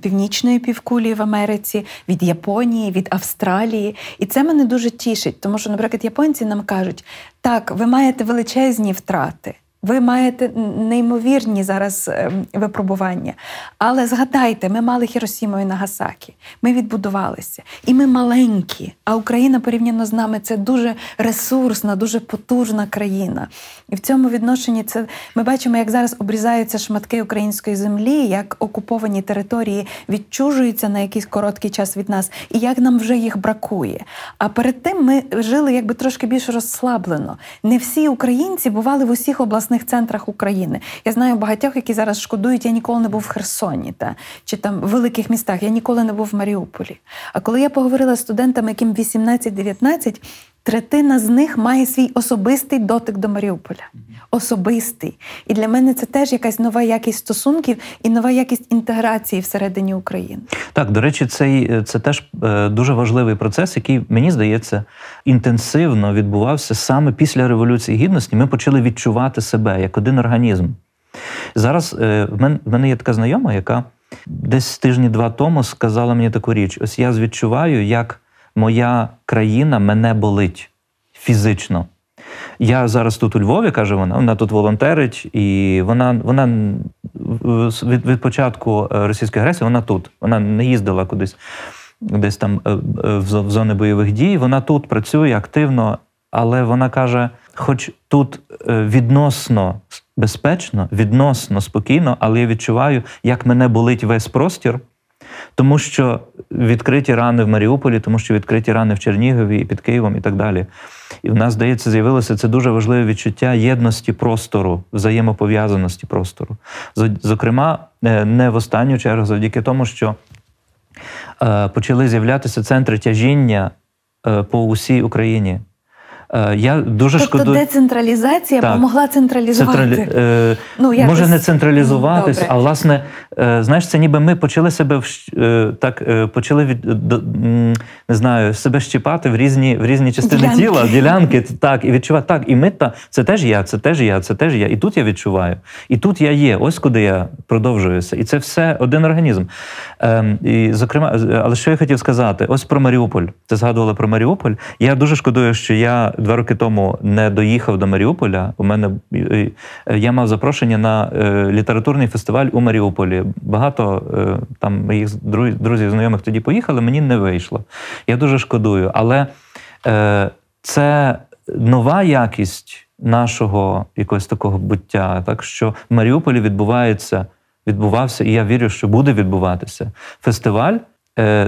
північної півкулі в Америці, від Японії, від Австралії. І це мене дуже тішить, тому що, наприклад, японці нам кажуть, так, ви маєте величезні втрати. Ви маєте неймовірні зараз ем, випробування. Але згадайте, ми мали Хіросіму і Нагасакі, ми відбудувалися, і ми маленькі. А Україна порівняно з нами це дуже ресурсна, дуже потужна країна. І в цьому відношенні це ми бачимо, як зараз обрізаються шматки української землі, як окуповані території відчужуються на якийсь короткий час від нас, і як нам вже їх бракує. А перед тим ми жили якби трошки більш розслаблено. Не всі українці бували в усіх обласних обласних центрах України. Я знаю багатьох, які зараз шкодують, я ніколи не був в Херсоні та чи там в великих містах. Я ніколи не був в Маріуполі. А коли я поговорила з студентами, яким 18-19, третина з них має свій особистий дотик до Маріуполя. Особистий. І для мене це теж якась нова якість стосунків і нова якість інтеграції всередині України. Так, до речі, цей це теж е, дуже важливий процес, який мені здається інтенсивно відбувався саме після революції гідності. Ми почали відчувати себе як один організм. Зараз е, в мене є така знайома, яка десь тижні два тому сказала мені таку річ: ось я відчуваю, як моя країна мене болить фізично. Я зараз тут у Львові, каже вона, вона тут волонтерить, і вона вона від від початку е, російської агресії вона тут. Вона не їздила кудись десь там е, е, в зони бойових дій. Вона тут працює активно, але вона каже: хоч тут відносно безпечно, відносно спокійно, але я відчуваю, як мене болить весь простір Тому що відкриті рани в Маріуполі, тому що відкриті рани в Чернігові і під Києвом і так далі. І в нас, здається, з'явилося це дуже важливе відчуття єдності простору, взаємопов'язаності простору. Зокрема, е, не в останню чергу, завдяки тому, що е, почали з'являтися центри тяжіння е, по усій Україні. Е, я дуже тобто шкодую. децентралізація Так. допомогла централізувати. Централі... Е, Ну, якось- Може не централізуватись, Добре. а власне, е, знаєш, це ніби ми почали себе е, так, е, почали від до- не знаю, себе щіпати в різні в різні частини Ділянки. тіла, ділянки, так, і відчувати. Так, і ми та це теж я, це теж я, це теж я. І тут я відчуваю. І тут я є. Ось куди я продовжуюся. І це все один організм. Ем, і, зокрема, але що я хотів сказати? Ось про Маріуполь. Ти згадувала про Маріуполь. Я дуже шкодую, що я два роки тому не доїхав до Маріуполя. У мене е, я мав запрошення на е, літературний фестиваль у Маріуполі. Багато е, там моїх друзів, знайомих тоді поїхали, мені не вийшло. Я дуже шкодую. Але це нова якість нашого якогось такого буття, так що в Маріуполі відбувається, відбувався, і я вірю, що буде відбуватися фестиваль,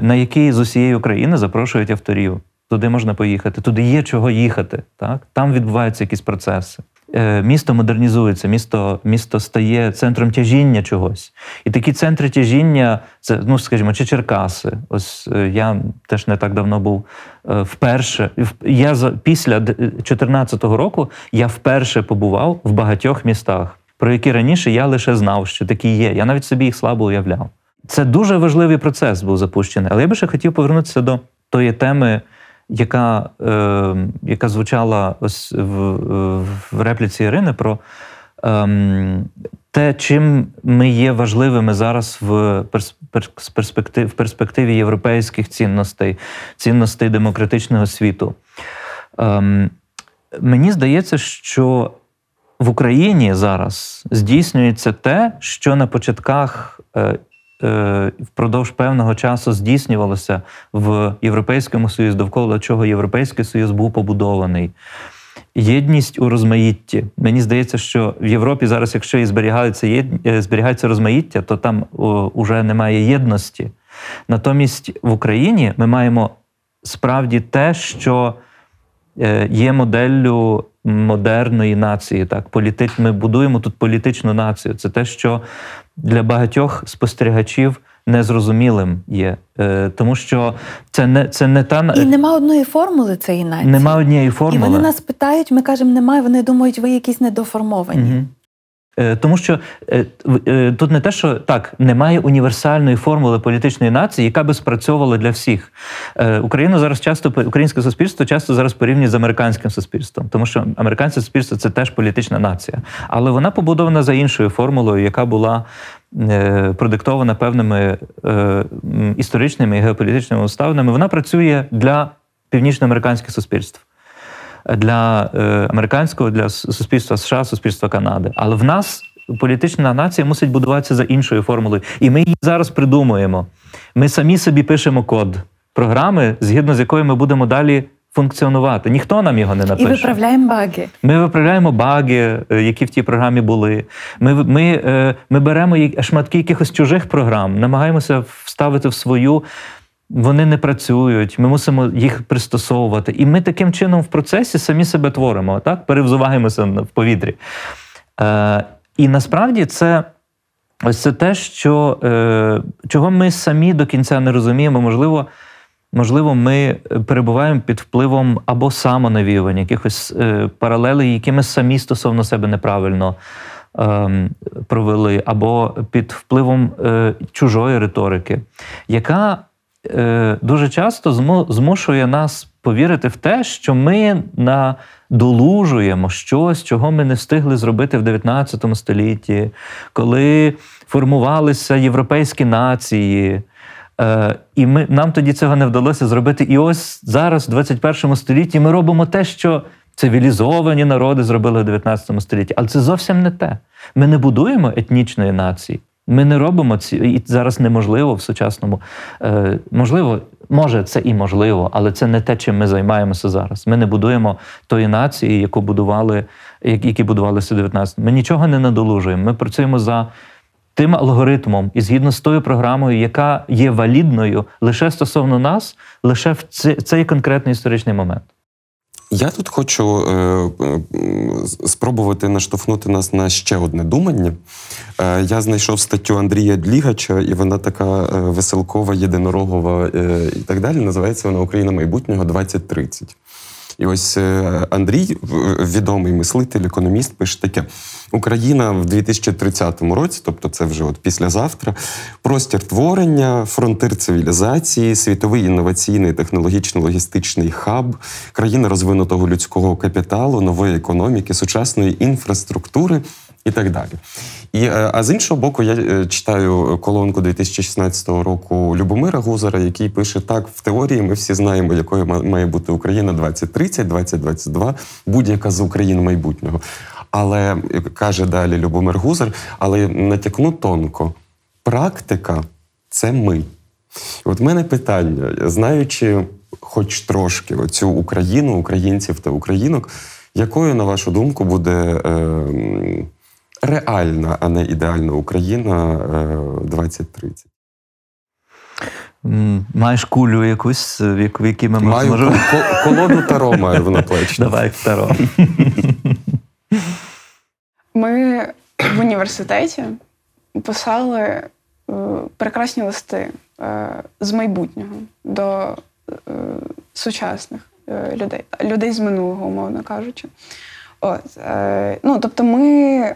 на який з усієї України запрошують авторів. Туди можна поїхати, туди є чого їхати. Так? Там відбуваються якісь процеси. Е, Місто модернізується, місто, місто стає центром тяжіння чогось. І такі центри тяжіння, це, ну скажімо, чи Черкаси. Ось е, я теж не так давно був е, вперше. Я за після 2014 року я вперше побував в багатьох містах, про які раніше я лише знав, що такі є. Я навіть собі їх слабо уявляв. Це дуже важливий процес був запущений. Але я би ще хотів повернутися до тої теми, яка, е, яка звучала ось в, в репліці Ірини про ем, те, чим ми є важливими зараз в перс- перс- перспектив, в перспективі європейських цінностей, цінностей демократичного світу. Ем, мені здається, що в Україні зараз здійснюється те, що на початках е, е, впродовж певного часу здійснювалося в Європейському Союзі, довкола чого Європейський Союз був побудований. Єдність у розмаїтті. Мені здається, що в Європі зараз, якщо і зберігається, єд... е, зберігається розмаїття, то там о, уже немає єдності. Натомість в Україні ми маємо справді те, що е, є моделлю модерної нації. Так, політи... Ми будуємо тут політичну націю. Це те, що для багатьох спостерігачів незрозумілим є. Е, Тому що це не, це не та І нема одної формули цієї нації. нема однієї І вони нас питають, ми кажемо, немає. Вони думають, ви якісь недоформовані. Мгм. Е, Тому що е, е, тут не те, що так, немає універсальної формули політичної нації, яка би спрацьовувала для всіх. Україну зараз часто українське суспільство часто зараз порівнює з американським суспільством, тому що американське суспільство це теж політична нація, але вона побудована за іншою формулою, яка була продиктована певними історичними і геополітичними обставинами. Вона працює для північноамериканських суспільств для е, американського, для суспільства США, суспільства Канади. Але в нас політична нація мусить будуватися за іншою формулою. І ми її зараз придумуємо. Ми самі собі пишемо код програми, згідно з якою ми будемо далі функціонувати. Ніхто нам його не І напише. виправляємо баги. Ми виправляємо баги, е, які в тій програмі були. Ми, ми, е, ми беремо шматки якихось чужих програм, намагаємося вставити в свою. Вони не працюють, ми мусимо їх пристосовувати. І ми таким чином в процесі самі себе творимо, так? перевзуваємося в повітрі. Е, і насправді це. Ось це те, що, е, чого ми самі до кінця не розуміємо. Можливо, можливо, ми перебуваємо під впливом або самонавіювання, якихось е, паралелей, які ми самі стосовно себе неправильно е, провели, або під впливом е, чужої риторики, яка дуже часто змушує нас повірити в те, що ми надолужуємо щось, чого ми не встигли зробити в 19 столітті, коли формувалися європейські нації. Е, і ми, нам тоді цього не вдалося зробити. І ось зараз, в 21 столітті, ми робимо те, що цивілізовані народи зробили в 19 столітті. Але це зовсім не те. Ми не будуємо етнічної нації. Ми не робимо ці, і зараз неможливо в сучасному. Е, можливо, може, це і можливо, але це не те, чим ми займаємося зараз. Ми не будуємо тої нації, яку будували, як- які будувалися в 19. Ми нічого не надолужуємо. Ми працюємо за тим алгоритмом і згідно з тою програмою, яка є валідною лише стосовно нас, лише в цей конкретний історичний момент. Я тут хочу е, е, спробувати наштовхнути нас на ще одне думання. Е, Я знайшов статтю Андрія Длігача, і вона така е, веселкова, єдинорогова е, і так далі. Називається вона Україна майбутнього 2030. І ось е, Андрій, відомий мислитель, економіст, пише таке: Україна в 2030 році, тобто це вже от післязавтра, простір творення, фронтир цивілізації, світовий інноваційний технологічно-логістичний хаб, країна розвинутого людського капіталу, нової економіки, сучасної інфраструктури і так далі. І, е, А з іншого боку, я е, читаю колонку 2016 року Любомира Гузара, який пише: так, в теорії ми всі знаємо, якою має бути Україна 2030, 2022, будь-яка з України майбутнього. Але каже далі Любомир Гузар, але натякну тонко: практика це ми. От мене питання, знаючи хоч трошки оцю Україну, українців та українок, якою, на вашу думку, буде. Е, реальна, а не ідеальна Україна 2030. Е, маєш кулю якусь, в якій ми Маю можемо... колоду таро маю в наплечі. Давай таро. Ми в університеті писали е, прекрасні листи е, з майбутнього до сучасних людей, людей з минулого, умовно кажучи. От, е, ну, Тобто ми е,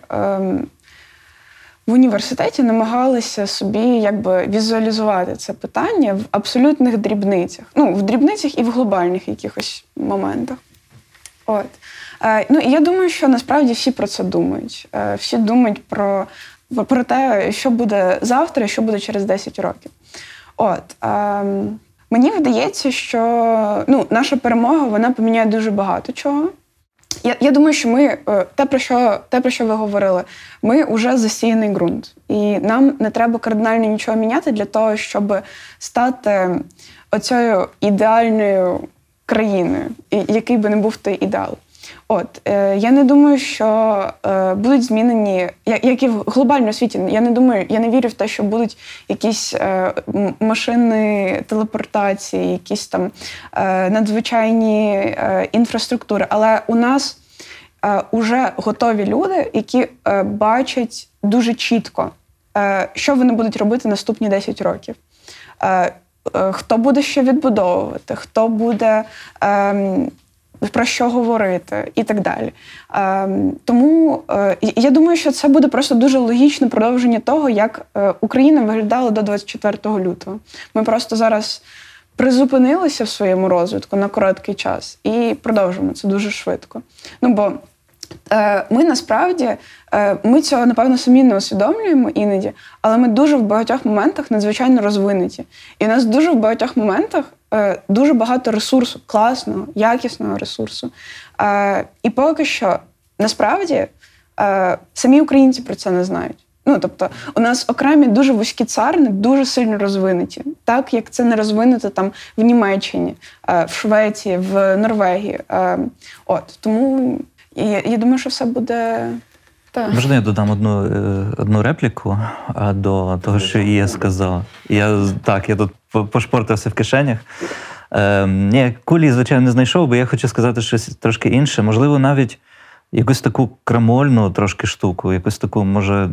в університеті намагалися собі якби візуалізувати це питання в абсолютних дрібницях. Ну, в дрібницях і в глобальних якихось моментах. От. Е, ну, І я думаю, що насправді всі про це думають. Е, всі думають про про те, що буде завтра що буде через 10 років. От. Е, Мені видається, що ну, наша перемога вона поміняє дуже багато чого. Я я думаю, що ми е, те, про що те, про що ви говорили, ми вже засіяний ґрунт, і нам не треба кардинально нічого міняти для того, щоб стати оцею ідеальною країною, який би не був той ідеал. От е, я не думаю, що е, будуть змінені, як, як і в глобальному світі. Я не думаю, я не вірю в те, що будуть якісь е, машини телепортації, якісь там е, надзвичайні е, інфраструктури. Але у нас е, уже готові люди, які е, бачать дуже чітко, е, що вони будуть робити наступні 10 років. Е, е, Хто буде що відбудовувати, хто буде ем, про що говорити і так далі. Ем, тому е, я думаю, що це буде просто дуже логічне продовження того, як е, Україна виглядала до 24 лютого. Ми просто зараз призупинилися в своєму розвитку на короткий час і продовжимо це дуже швидко. Ну бо е, ми насправді ми цього напевно самі не усвідомлюємо іноді, але ми дуже в багатьох моментах надзвичайно розвинуті. І у нас дуже в багатьох моментах дуже багато ресурсу, класного, якісного ресурсу. Е, і поки що насправді е, самі українці про це не знають. Ну, тобто, у нас окремі дуже вузькі царни, дуже сильно розвинуті, так як це не розвинуто там в Німеччині, в Швеції, в Норвегії. От тому я, я думаю, що все буде. Так. Можна я додам одну одну репліку до того, що Ія сказала. Я так, я тут пошпортився в кишенях. Е, ні, кулі, звичайно, не знайшов, бо я хочу сказати щось трошки інше. Можливо, навіть якусь таку крамольну трошки штуку, якусь таку, може,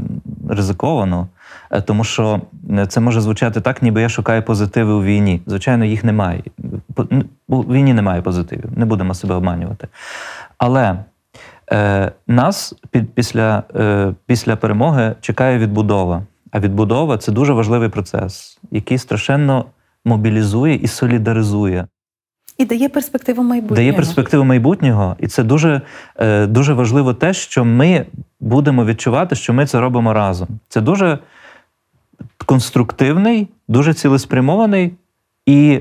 ризиковану. Е, тому що е, це може звучати так, ніби я шукаю позитиви у війні. Звичайно, їх немає. У війні немає позитивів, не будемо себе обманювати. Але е, нас під, після, е, після перемоги чекає відбудова. А відбудова це дуже важливий процес, який страшенно мобілізує і солідаризує. І дає перспективу майбутнього. Дає перспективу майбутнього, і це дуже е, дуже важливо те, що ми будемо відчувати, що ми це робимо разом. Це дуже конструктивний, дуже цілеспрямований і,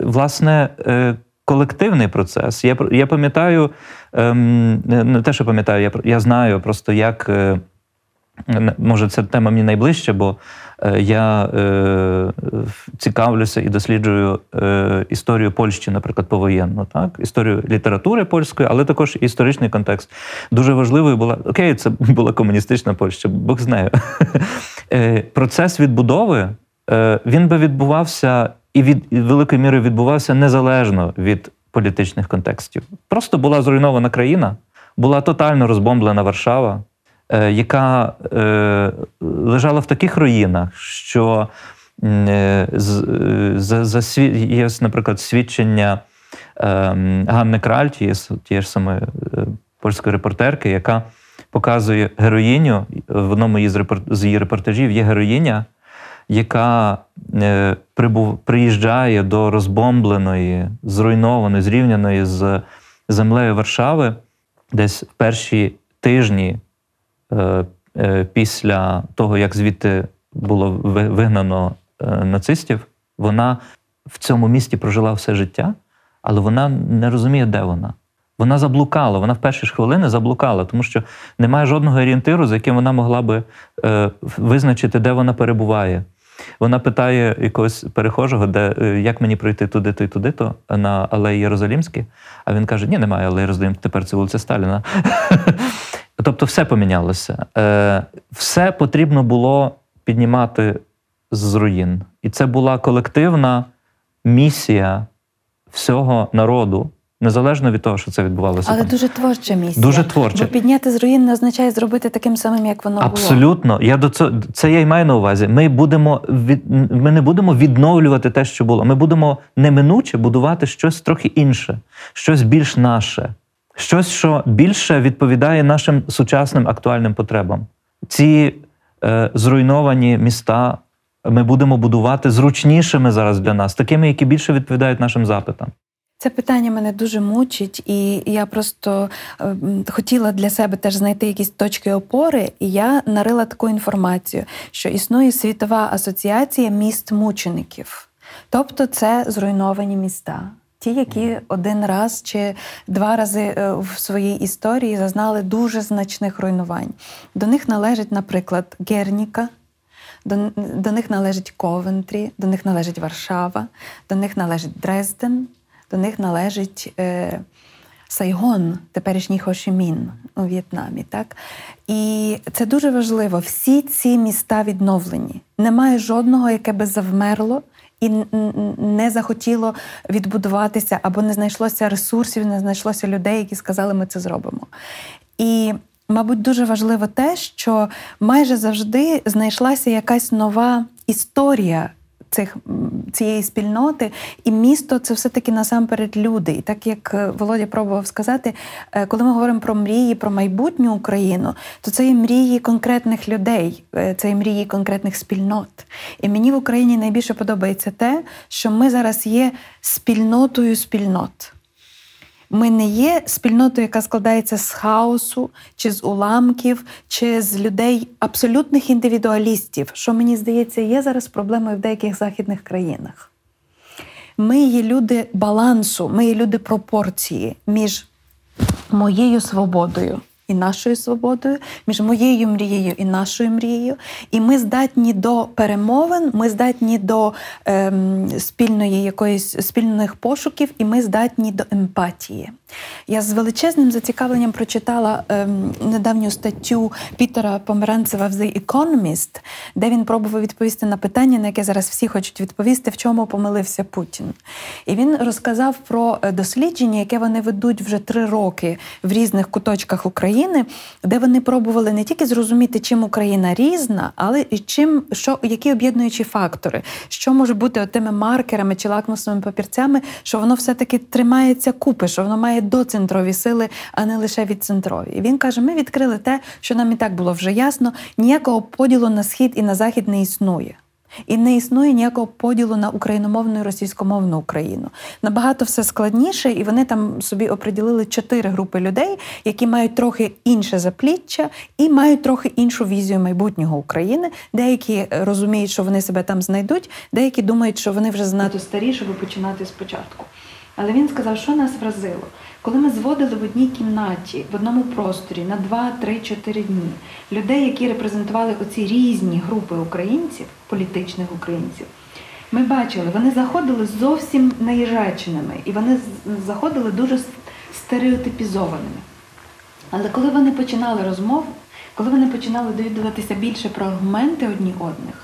власне, е, колективний процес. Я я пам'ятаю, ем, не те, що пам'ятаю, я я знаю просто, як. Е, Може, ця тема мені найближча, бо е, я е, цікавлюся і досліджую е, історію Польщі, наприклад, повоєнну, так? історію літератури польської, але також історичний контекст. Дуже важливою була окей, це була комуністична Польща, Бог знає. Е, Процес відбудови е, він би відбувався і від і великою мірою відбувався незалежно від політичних контекстів. Просто була зруйнована країна, була тотально розбомблена Варшава, е, яка е, лежала в таких руїнах, що е, е, за, за є, наприклад, свідчення е, Ганни Краль, тієї, ж самої е, польської репортерки, яка показує героїню в одному із репор- з її репортажів є героїня, яка е, прибув, приїжджає до розбомбленої, зруйнованої, зрівняної з землею Варшави десь в перші тижні е, е, після того, як звідти було вигнано нацистів, вона в цьому місті прожила все життя, але вона не розуміє, де вона. Вона заблукала, вона в перші ж хвилини заблукала, тому що немає жодного орієнтиру, за яким вона могла би е, визначити, де вона перебуває. Вона питає якогось перехожого, де, е, як мені пройти туди-то і туди-то на алеї Єрусалімській. А він каже: Ні, немає алеї Єрусалим, тепер це вулиця Сталіна. Тобто все помінялося. Е, Все потрібно було піднімати з руїн. І це була колективна місія всього народу, незалежно від того, що це відбувалося. Але там. дуже творча місія. Дуже творча. Бо підняти з руїн не означає зробити таким самим, як воно було. Абсолютно. Я до цього це я й маю на увазі. Ми будемо від ми не будемо відновлювати те, що було. Ми будемо неминуче будувати щось трохи інше, щось більш наше, щось, що більше відповідає нашим сучасним актуальним потребам. Ці е, зруйновані міста ми будемо будувати зручнішими зараз для нас, такими, які більше відповідають нашим запитам. Це питання мене дуже мучить, і я просто е, хотіла для себе теж знайти якісь точки опори, і я нарила таку інформацію, що існує світова асоціація міст мучеників. Тобто це зруйновані міста. Ті, які один раз чи два рази е, в своїй історії зазнали дуже значних руйнувань. До них належить, наприклад, Герніка, до, до них належить Ковентрі, до них належить Варшава, до них належить Дрезден, до них належить е, Сайгон, теперішній Хошимін у В'єтнамі. Так? І це дуже важливо. Всі ці міста відновлені. Немає жодного, яке би завмерло. І не захотіло відбудуватися, або не знайшлося ресурсів, не знайшлося людей, які сказали, ми це зробимо. І, мабуть, дуже важливо те, що майже завжди знайшлася якась нова історія цих, цієї спільноти, і місто це все-таки насамперед люди. І так як е, Володя пробував сказати, е, коли ми говоримо про мрії, про майбутню Україну, то це є мрії конкретних людей, е, це є мрії конкретних спільнот. І мені в Україні найбільше подобається те, що ми зараз є спільнотою спільнот. Ми не є спільнотою, яка складається з хаосу, чи з уламків, чи з людей абсолютних індивідуалістів, що мені здається, є зараз проблемою в деяких західних країнах. Ми є люди балансу, ми є люди пропорції між моєю свободою і нашою свободою, між моєю мрією і нашою мрією. І ми здатні до перемовин, ми здатні до ем, спільної якоїсь спільних пошуків, і ми здатні до емпатії. Я з величезним зацікавленням прочитала ем, недавню статтю Пітера Померанцева в The Economist, де він пробував відповісти на питання, на яке зараз всі хочуть відповісти, в чому помилився Путін. І він розказав про е, дослідження, яке вони ведуть вже три роки в різних куточках України, де вони пробували не тільки зрозуміти, чим Україна різна, але і чим що які об'єднуючі фактори, що може бути тими маркерами чи лакмусовими папірцями, що воно все-таки тримається купи, що воно має доцентрові сили, а не лише відцентрові. І він каже: ми відкрили те, що нам і так було вже ясно: ніякого поділу на схід і на захід не існує. І не існує ніякого поділу на україномовну і російськомовну Україну. Набагато все складніше, і вони там собі оприділили чотири групи людей, які мають трохи інше запліччя і мають трохи іншу візію майбутнього України. Деякі е, розуміють, що вони себе там знайдуть, деякі думають, що вони вже занадто старі, щоб починати спочатку. Але він сказав, що нас вразило. Коли ми зводили в одній кімнаті, в одному просторі на 2, 3, 4 дні людей, які репрезентували оці різні групи українців, політичних українців, ми бачили, вони заходили зовсім наїжаченими, і вони заходили дуже стереотипізованими. Але коли вони починали розмову, Коли вони починали довідуватися більше про аргументи одні одних,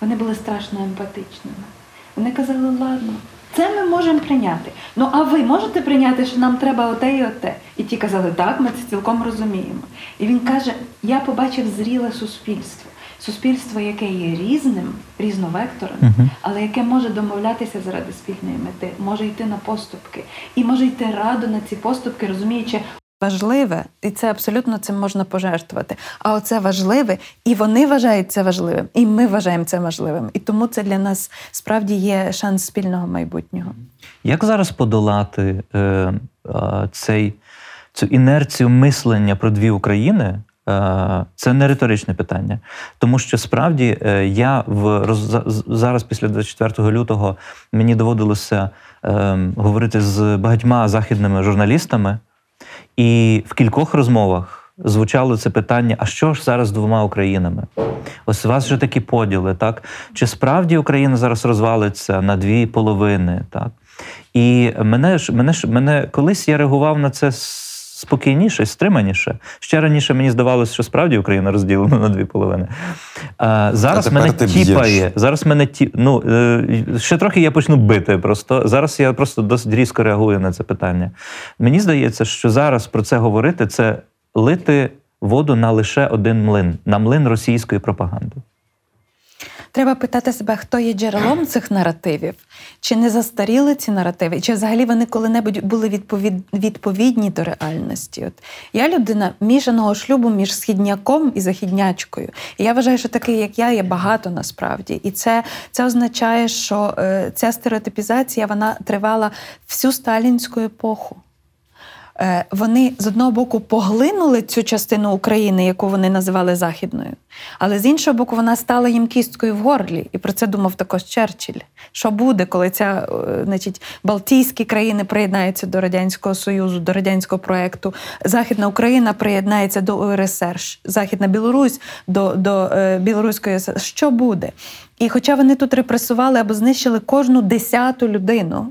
вони були страшно емпатичними. Вони казали, ладно, це ми можемо прийняти. Ну а ви можете прийняти, що нам треба оте і оте? І ті казали, так, ми це цілком розуміємо. І він каже: я побачив зріле суспільство. Суспільство, яке є різним, різновекторним, але яке може домовлятися заради спільної мети, може йти на поступки і може йти радо на ці поступки, розуміючи. Важливе, і це абсолютно цим можна пожертвувати. А оце важливе, і вони вважають це важливим, і ми вважаємо це важливим. І тому це для нас справді є шанс спільного майбутнього. Як зараз подолати е, е, цей, цю інерцію мислення про дві України? Е, це не риторичне питання, тому що справді е, я в зараз, після 24 лютого, мені доводилося е, говорити з багатьма західними журналістами, і в кількох розмовах звучало це питання: а що ж зараз з двома Українами? Ось у вас вже такі поділи, так? Чи справді Україна зараз розвалиться на дві половини? Так? І мене ж мене ж мене колись я реагував на це спокійніше, стриманіше. Ще раніше мені здавалося, що справді Україна розділена на дві половини. А, зараз А мене ти б'єш. тіпає. Зараз мене ті... ну, е, ще трохи я почну бити. Просто зараз я просто досить різко реагую на це питання. Мені здається, що зараз про це говорити це лити воду на лише один млин, на млин російської пропаганди. Треба питати себе, хто є джерелом цих наративів, чи не застаріли ці наративи, чи взагалі вони коли-небудь були відповід... відповідні до реальності. От я людина мішаного шлюбу між східняком і західнячкою. І я вважаю, що такий, як я, є багато насправді. І це, це означає, що е, ця стереотипізація вона тривала всю сталінську епоху. Е, Вони з одного боку поглинули цю частину України, яку вони називали Західною, але з іншого боку, вона стала їм кісткою в горлі. І про це думав також Черчилль. Що буде, коли ця, е, значить, Балтійські країни приєднаються до Радянського Союзу, до радянського проєкту, Західна Україна приєднається до УРСР, Західна Білорусь до, до е, Білоруської СР. Що буде? І хоча вони тут репресували або знищили кожну десяту людину,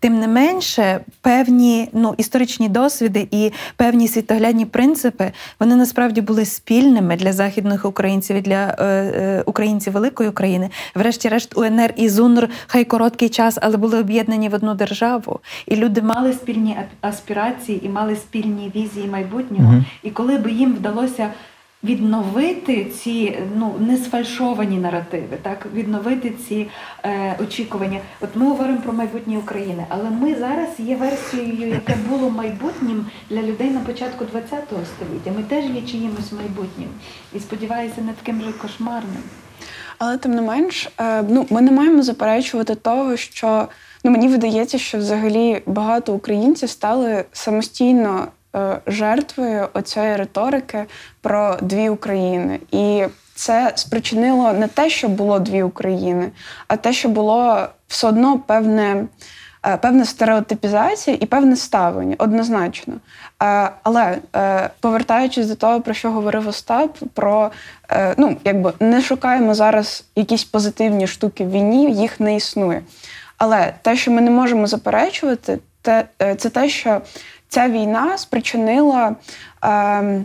тим не менше певні ну, історичні досвіди і певні світоглядні принципи вони насправді були спільними для західних українців і для е, е, українців великої України. Врешті-решт, УНР і ЗУНР хай короткий час, але були об'єднані в одну державу. І люди мали спільні аспірації і мали спільні візії майбутнього. Мгм. І коли би їм вдалося відновити ці ну не сфальшовані наративи, так відновити ці е, очікування. От ми говоримо про майбутнє України, але ми зараз є версією, яке було майбутнім для людей на початку ХХ століття. Ми теж є чиїмось майбутнім і сподіваюся, не таким же кошмарним. Але тим не менш, е, ну ми не маємо заперечувати того, що ну мені видається, що взагалі багато українців стали самостійно жертвою оцієї риторики про дві України. І це спричинило не те, що було дві України, а те, що було все одно певне. е, Певна стереотипізація і певне ставлення однозначно. Е, Але е, повертаючись до того, про що говорив Остап, про е, ну якби не шукаємо зараз якісь позитивні штуки в війні, їх не існує. Але те, що ми не можемо заперечувати, е, це те, що ця війна спричинила. Е,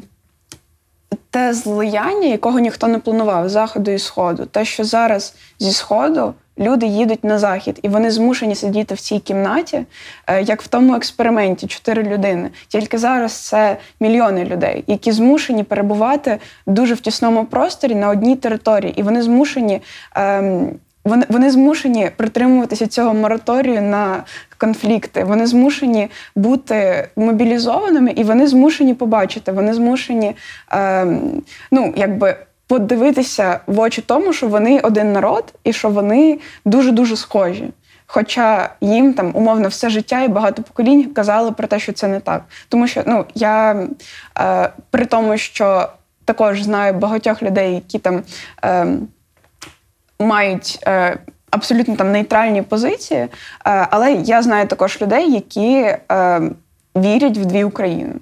те злияння, якого ніхто не планував заходу і сходу. Те, що зараз зі сходу люди їдуть на захід, і вони змушені сидіти в цій кімнаті, е, як в тому експерименті, чотири людини. Тільки зараз це мільйони людей, які змушені перебувати дуже в тісному просторі на одній території, і вони змушені. ем, вони, вони змушені притримуватися цього мораторію на конфлікти. Вони змушені бути мобілізованими, і вони змушені побачити. Вони змушені ем, ну, якби подивитися в очі тому, що вони один народ і що вони дуже дуже схожі. Хоча їм там умовно все життя і багато поколінь казали про те, що це не так. Тому що ну я е, при тому, що також знаю багатьох людей, які там. Е, мають е, абсолютно там нейтральні позиції, е, але я знаю також людей, які е, вірять в дві України.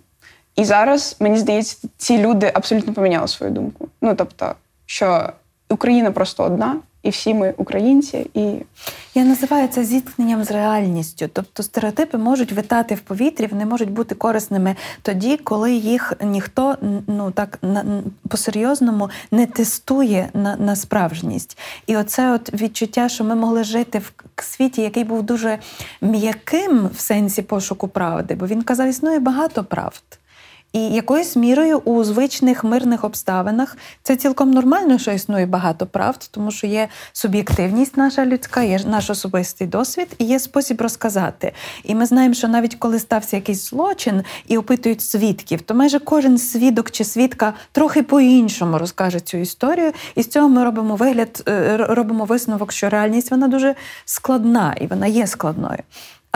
І зараз, мені здається, ці люди абсолютно поміняли свою думку. Ну тобто, що Україна просто одна, і всі ми українці. І Я називаю це зіткненням з реальністю. Тобто стереотипи можуть витати в повітрі, вони можуть бути корисними тоді, коли їх ніхто ну так по-серйозному не тестує на, на справжність. І оце от відчуття, що ми могли жити в світі, який був дуже м'яким в сенсі пошуку правди, бо він казав, існує багато правд. І якоюсь мірою у звичних мирних обставинах це цілком нормально, що існує багато правд, тому що є суб'єктивність наша людська, є наш особистий досвід і є спосіб розказати. І ми знаємо, що навіть коли стався якийсь злочин і опитують свідків, то майже кожен свідок чи свідка трохи по-іншому розкаже цю історію. І з цього ми робимо вигляд, е, робимо висновок, що реальність вона дуже складна і вона є складною.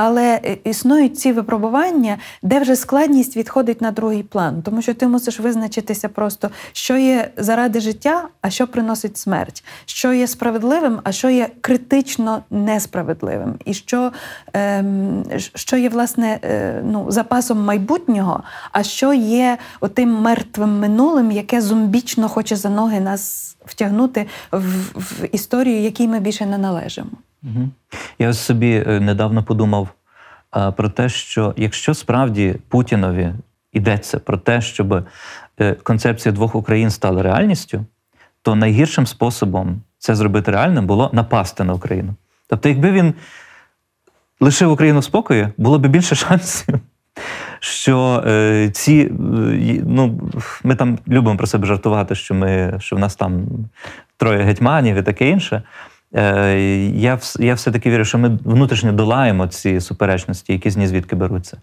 Але е, існують ці випробування, де вже складність відходить на другий план, тому що ти мусиш визначитися просто, що є заради життя, а що приносить смерть, що є справедливим, а що є критично несправедливим, і що ем, що є власне е, ну, запасом майбутнього, а що є отим мертвим минулим, яке зомбічно хоче за ноги нас втягнути в, в історію, якій ми більше не належимо. Я собі е, недавно подумав про те, що якщо справді Путінові йдеться про те, щоб е, концепція двох Україн стала реальністю, то найгіршим способом це зробити реальним було напасти на Україну. Тобто, якби він лишив Україну в спокої, було б більше шансів. Що е, ці, е, ну, ми там любимо про себе жартувати, що ми, що в нас там троє гетьманів і таке інше. Е, я я все-таки вірю, що ми внутрішньо долаємо ці суперечності, які з ні звідки беруться,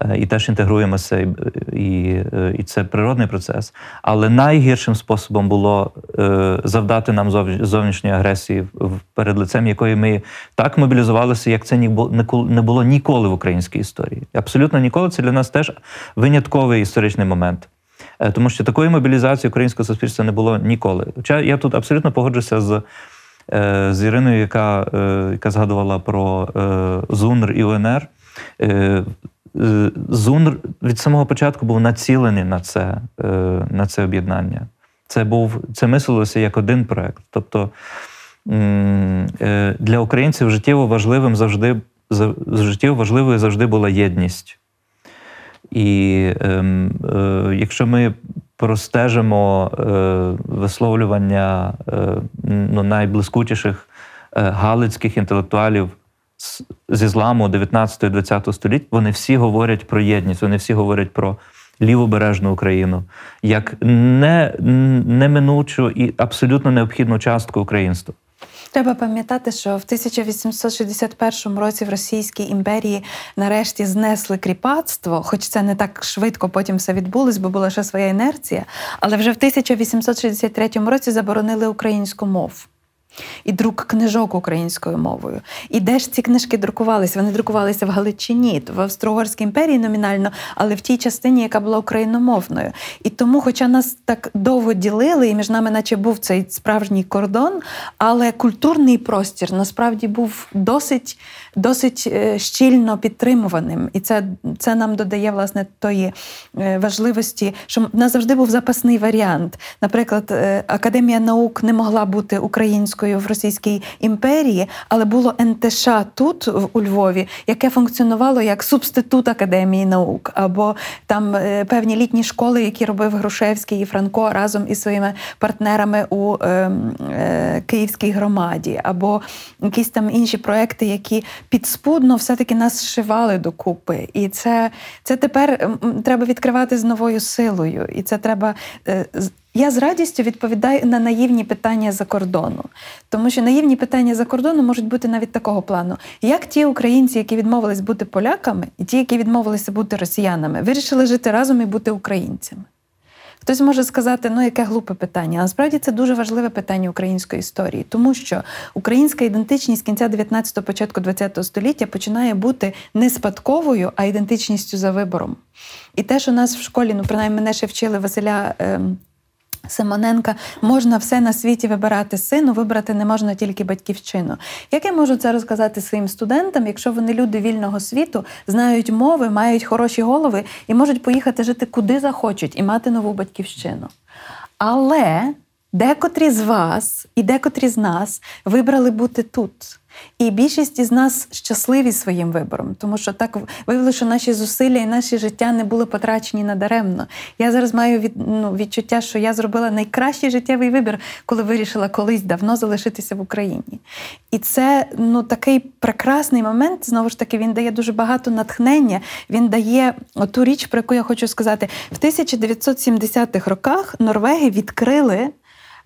е, і теж інтегруємося, і, і це природний процес. Але найгіршим способом було е, завдати нам зовнішньої агресії перед лицем, якої ми так мобілізувалися, як це не було ніколи в українській історії. Абсолютно ніколи це для нас теж винятковий історичний момент. Тому що такої мобілізації українського суспільства не було ніколи. Хоча я тут абсолютно погоджуся з. Е, з Іриною, яка е, яка згадувала про е, ЗУНР і УНР. ЗУНР від самого початку був націлений на це на це об'єднання. Це був це мислилося як один проект. Тобто для українців життєво важливим завжди життєво важливою завжди була єдність. І е, е, якщо ми простежимо е, висловлювання е, ну, найблискучіших е, галицьких інтелектуалів з, з ісламу 19-20 століть, вони всі говорять про єдність, вони всі говорять про лівобережну Україну як не, неминучу і абсолютно необхідну частку українства. Треба пам'ятати, що в 1861 році в Російській імперії нарешті знесли кріпацтво, хоч це не так швидко потім все відбулось, бо була ще своя інерція. Але вже в 1863 році заборонили українську мову і друк книжок українською мовою. І де ж ці книжки друкувалися? Вони друкувалися в Галичині, в Австро-Угорській імперії номінально, але в тій частині, яка була україномовною. І тому, хоча нас так довго ділили, і між нами, наче був цей справжній кордон, але культурний простір насправді був досить досить е, щільно підтримуваним. І це це нам додає власне тої е, важливості, що в нас завжди був запасний варіант. Наприклад, е, Академія наук не могла бути українською в Російській імперії, але було НТШ тут, у Львові, яке функціонувало як субститут Академії наук, або там певні літні школи, які робив Грушевський і Франко разом із своїми партнерами у е, е, Київській громаді, або якісь там інші проекти, які підспудно все-таки нас зшивали докупи. І це це тепер треба відкривати з новою силою. І це треба. Е, я з радістю відповідаю на наївні питання за кордону, тому що наївні питання за кордону можуть бути навіть такого плану, як ті українці, які відмовились бути поляками, і ті, які відмовилися бути росіянами, вирішили жити разом і бути українцями. Хтось може сказати, ну яке глупе питання. Насправді це дуже важливе питання української історії, тому що українська ідентичність кінця 19-го, початку 20-го століття починає бути не спадковою, а ідентичністю за вибором. І те, що нас в школі, ну принаймні мене ще вчили Василя. Симоненка можна все на світі вибирати сину, вибрати не можна тільки батьківщину. Як я можу це розказати своїм студентам, якщо вони люди вільного світу, знають мови, мають хороші голови і можуть поїхати жити куди захочуть і мати нову батьківщину? Але Декотрі з вас і декотрі з нас вибрали бути тут. І більшість із нас щасливі своїм вибором, тому що так виявилося, що наші зусилля і наші життя не були потрачені надаремно. Я зараз маю від, ну, відчуття, що я зробила найкращий життєвий вибір, коли вирішила колись давно залишитися в Україні. І це ну, такий прекрасний момент. Знову ж таки, він дає дуже багато натхнення. Він дає ту річ, про яку я хочу сказати, в 1970-х роках Норвеги відкрили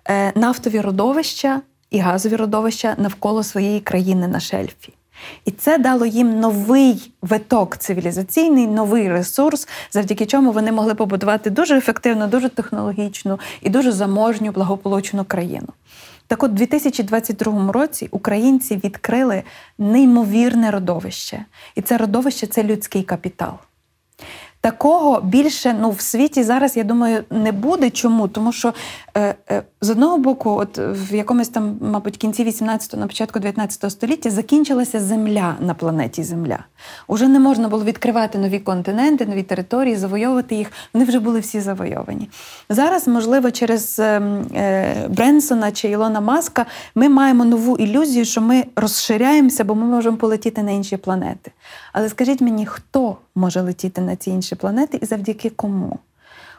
е, нафтові родовища і газові родовища навколо своєї країни на шельфі. І це дало їм новий виток цивілізаційний, новий ресурс, завдяки чому вони могли побудувати дуже ефективну, дуже технологічну і дуже заможню, благополучну країну. Так от, у 2022 році українці відкрили неймовірне родовище, і це родовище це людський капітал. Такого більше ну в світі зараз, я думаю, не буде. Чому? Тому що е, е, з одного боку, от в якомусь там, мабуть, кінці 18-го, на початку 19 століття закінчилася земля на планеті Земля. Уже не можна було відкривати нові континенти, нові території, завойовувати їх. Вони вже були всі завойовані. Зараз, можливо, через е, е, Бренсона чи Ілона Маска ми маємо нову ілюзію, що ми розширяємося, бо ми можемо полетіти на інші планети. Але скажіть мені, хто може летіти на ці інші планети і завдяки кому?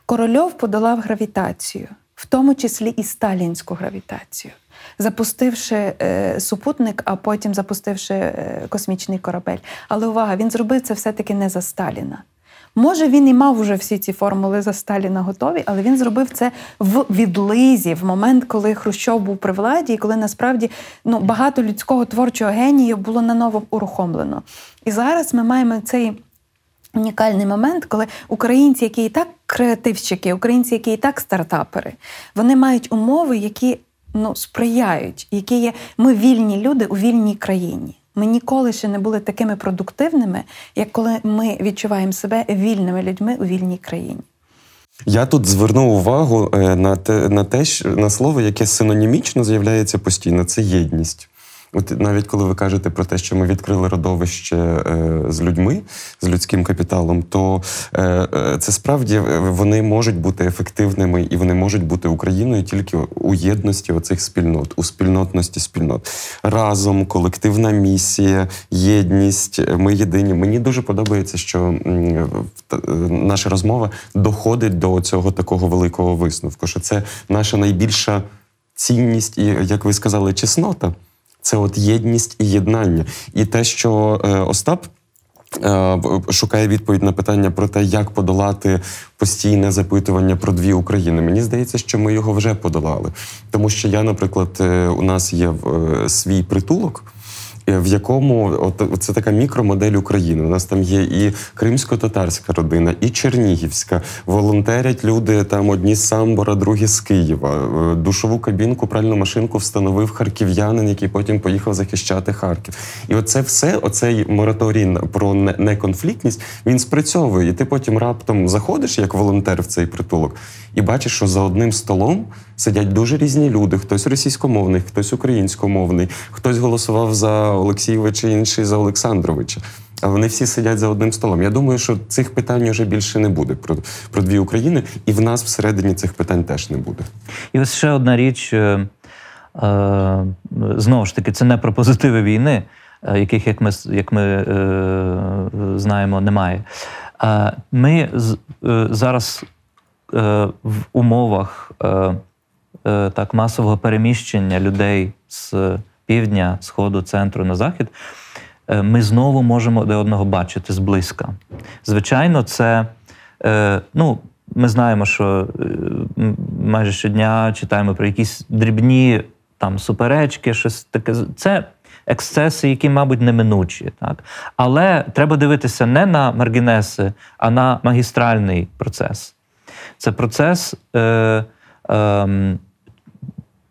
Корольов подолав гравітацію, в тому числі і сталінську гравітацію, запустивши е, супутник, а потім запустивши е, космічний корабель. Але увага, він зробив це все-таки не за Сталіна. Може, він і мав вже всі ці формули за Сталіна готові, але він зробив це в відлизі, в момент, коли Хрущов був при владі, і коли насправді ну, багато людського творчого генію було наново урухомлено. І зараз ми маємо цей унікальний момент, коли українці, які і так креативщики, українці, які і так стартапери, вони мають умови, які ну, сприяють, які є ми вільні люди у вільній країні. Ми ніколи ще не були такими продуктивними, як коли ми відчуваємо себе вільними людьми у вільній країні. Я тут звернув увагу е, на те, на те, на слово, яке синонімічно з'являється постійно це єдність. От навіть коли ви кажете про те, що ми відкрили родовище е, з людьми, з людським капіталом, то е, е, це справді вони можуть бути ефективними і вони можуть бути Україною тільки у єдності оцих спільнот, у спільнотності спільнот. Разом, колективна місія, єдність. Ми єдині. Мені дуже подобається, що наша розмова доходить до цього такого великого висновку, що це наша найбільша цінність і, як ви сказали, чеснота це от єдність і єднання. І те, що е, Остап. Е, шукає відповідь на питання про те, як подолати постійне запитування про дві України. Мені здається, що ми його вже подолали, тому що я, наприклад, е, у нас є свій притулок. Е, в якому от це така мікромодель України. У нас там є і кримсько-татарська родина, і Чернігівська. Волонтерять люди там одні з Самбора, другі з Києва. Е, душову кабінку, пральну машинку встановив харків'янин, який потім поїхав захищати Харків. І оце все, оцей мораторій про неконфліктність, він спрацьовує. І ти потім раптом заходиш як волонтер в цей притулок і бачиш, що за одним столом сидять дуже різні люди: хтось російськомовний, хтось українськомовний, хтось голосував за Олексійовича, інший за Олександровича. А вони всі сидять за одним столом. Я думаю, що цих питань вже більше не буде про про дві України, і в нас всередині цих питань теж не буде. І ось ще одна річ е, е, знову ж таки, це не про позитиви війни, е, яких, як ми як ми знаємо, немає. Ми зараз в умовах так масового переміщення людей з півдня, сходу, центру на захід, е, ми знову можемо один одного бачити зблизька. Звичайно, це е, ну. Ми знаємо, що е, майже щодня читаємо про якісь дрібні там суперечки, щось таке. Це ексцеси, які, мабуть, неминучі. Так? Але треба дивитися не на маргінеси, а на магістральний процес. Це процес е, е,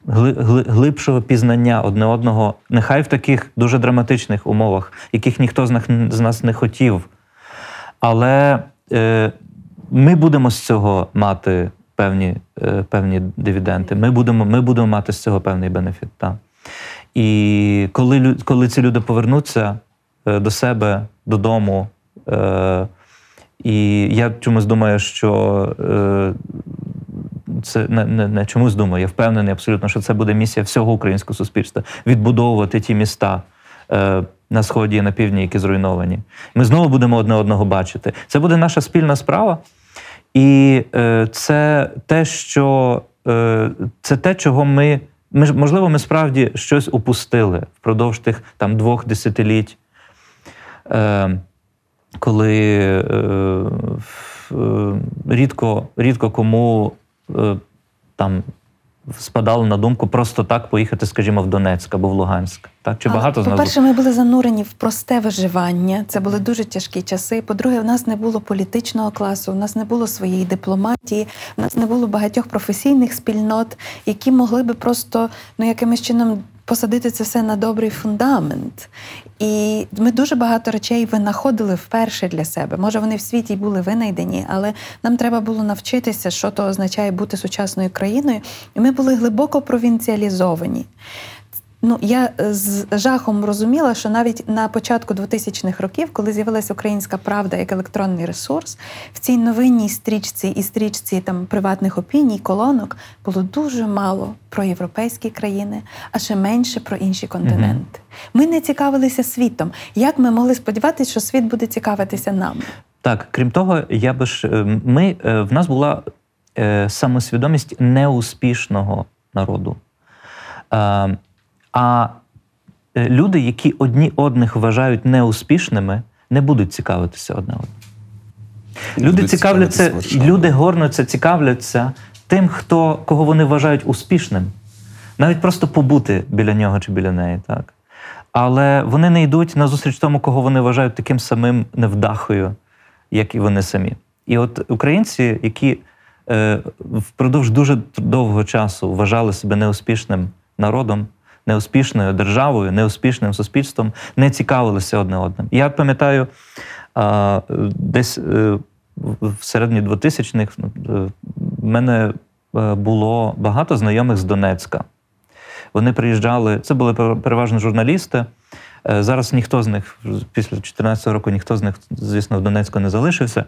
глибшого пізнання одне одного, нехай в таких дуже драматичних умовах, яких ніхто з нас не хотів. Але е, ми будемо з цього мати певні е, певні дивіденти. Ми будемо ми будемо мати з цього певний бенефіт. Так. І коли коли ці люди повернуться е, до себе, додому, е, і я чомусь думаю, що е, це не, не, не чомусь думаю, я впевнений абсолютно, що це буде місія всього українського суспільства відбудовувати ті міста. Е, на сході і на півдні, які зруйновані. Ми знову будемо одне одного бачити. Це буде наша спільна справа, і е, це те, що е, це те, чого ми, ми можливо, ми справді щось упустили впродовж тих там двох десятиліть, е, коли е, е, рідко, рідко кому там спадало на думку просто так поїхати, скажімо, в Донецьк або в Луганськ. Так чи Але, багато з нас По-перше, ми були занурені в просте виживання. Це були дуже тяжкі часи. По-друге, в нас не було політичного класу, у нас не було своєї дипломатії, в нас не було багатьох професійних спільнот, які могли би просто ну якимось чином. Посадити це все на добрий фундамент. І ми дуже багато речей винаходили вперше для себе. Може, вони в світі були винайдені, але нам треба було навчитися, що то означає бути сучасною країною. І ми були глибоко провінціалізовані. Ну, я з жахом розуміла, що навіть на початку 2000-х років, коли з'явилася українська правда як електронний ресурс, в цій новинній стрічці і стрічці там приватних опіній, колонок було дуже мало про європейські країни, а ще менше про інші континенти. Ми не цікавилися світом. Як ми могли сподіватися, що світ буде цікавитися нами? Так, крім того, я би ж е, ми е, в нас була е, самосвідомість неуспішного народу. А е, люди, які одні одних вважають неуспішними, не будуть цікавитися одне одним. Люди Будуть цікавляться, люди горнуться, цікавляться тим, хто, кого вони вважають успішним. Навіть просто побути біля нього чи біля неї. Так? Але вони не йдуть на зустріч тому, кого вони вважають таким самим невдахою, як і вони самі. І от українці, які е, впродовж дуже довгого часу вважали себе неуспішним народом, неуспішною державою, неуспішним суспільством, не цікавилися одне одним. Я пам'ятаю, десь е, в середині 2000-х е, в мене е, було багато знайомих з Донецька. Вони приїжджали, це були пер- переважно журналісти. Зараз ніхто з них, після 2014 року, ніхто з них, звісно, в Донецьку не залишився.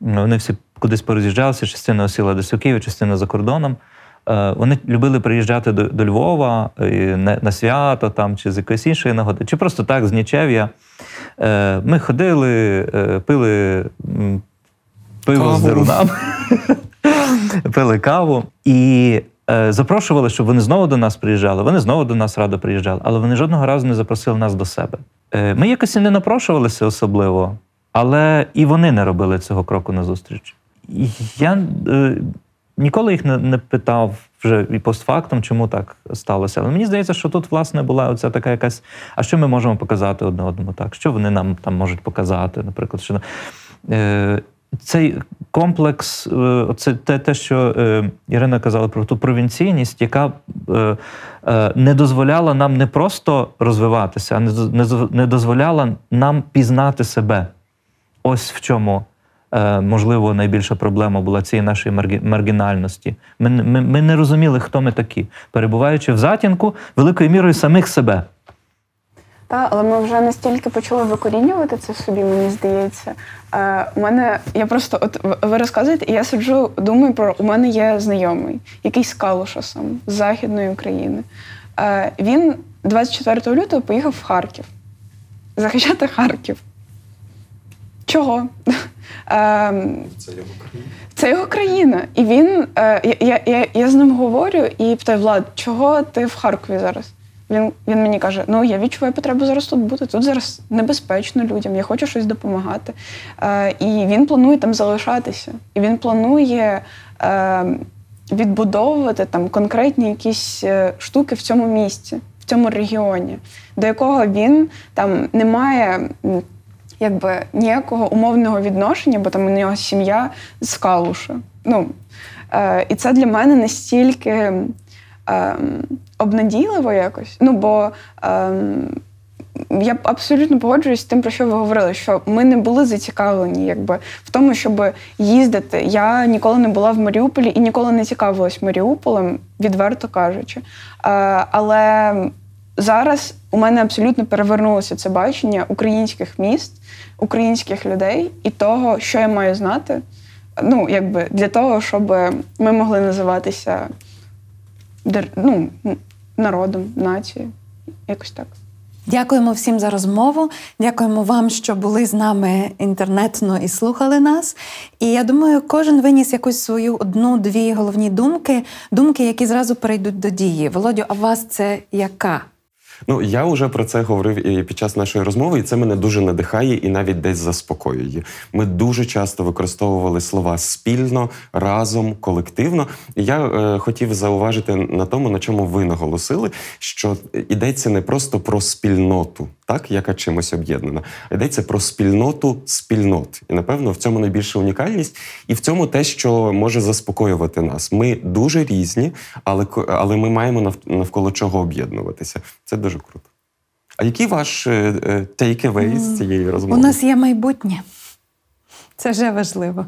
Вони всі кудись пороз'їжджалися, частина осіла десь у Києві, частина за кордоном. Е, Вони любили приїжджати до, до Львова на, на свято там, чи з якоїсь іншої нагоди, чи просто так, з нічев'я. Е, Ми ходили, е, пили пиво з Каву. дерунами, пили каву і е, запрошували, щоб вони знову до нас приїжджали. Вони знову до нас радо приїжджали, але вони жодного разу не запросили нас до себе. Е, Ми якось і не напрошувалися особливо, але і вони не робили цього кроку назустріч. Я е, ніколи їх не, не питав вже і постфактум, чому так сталося. Але мені здається, що тут, власне, була оця така якась. А що ми можемо показати одне одному так? Що вони нам там можуть показати, наприклад, що е, цей комплекс, е, оце те, те, що е, Ірина казала про ту провінційність, яка е, е, не дозволяла нам не просто розвиватися, а не, не не дозволяла нам пізнати себе. Ось в чому. Е, Можливо, найбільша проблема була цієї нашої маргінальності. Ми, ми, ми не розуміли, хто ми такі, перебуваючи в затінку великою мірою самих себе. Та, але ми вже настільки почали викорінювати це собі, мені здається. Е, у мене я просто, от ви розказуєте, і я сиджу, думаю про у мене є знайомий, якийсь з Калуша сам, з Західної України. Е, він 24 лютого поїхав в Харків захищати Харків. Чого? Ем, Це його країна. це його країна. І він, е, я, я, я, я з ним говорю і питаю, Влад, чого ти в Харкові зараз? Він, він мені каже: ну я відчуваю потребу зараз тут бути. Тут зараз небезпечно людям, я хочу щось допомагати. Е, і він планує там залишатися. І він планує е, відбудовувати там конкретні якісь е, штуки в цьому місці, в цьому регіоні, до якого він там не має. Якби ніякого умовного відношення, бо там у нього сім'я з Калуша. Ну, е, і це для мене настільки е, обнадійливо якось. Ну, бо е, я абсолютно погоджуюсь з тим, про що ви говорили, що ми не були зацікавлені якби, в тому, щоб їздити. Я ніколи не була в Маріуполі і ніколи не цікавилась Маріуполем, відверто кажучи. Е, але зараз у мене абсолютно перевернулося це бачення українських міст, українських людей і того, що я маю знати ну, якби для того, щоб ми могли називатися ну, народом, нацією. Якось так. Дякуємо всім за розмову. Дякуємо вам, що були з нами інтернетно і слухали нас. І я думаю, кожен виніс якусь свою одну-дві головні думки, думки, які зразу перейдуть до дії. Володю, а вас це яка? Ну, я вже про це говорив і під час нашої розмови, і це мене дуже надихає і навіть десь заспокоює. Ми дуже часто використовували слова спільно, разом, колективно. І я е, хотів зауважити на тому, на чому ви наголосили, що йдеться не просто про спільноту, так яка чимось об'єднана, а йдеться про спільноту спільнот. І напевно в цьому найбільша унікальність, і в цьому те, що може заспокоювати нас. Ми дуже різні, але але ми маємо нав- навколо чого об'єднуватися. Це дуже круто. А який ваш away з цієї У нас є майбутнє. Це вже важливо.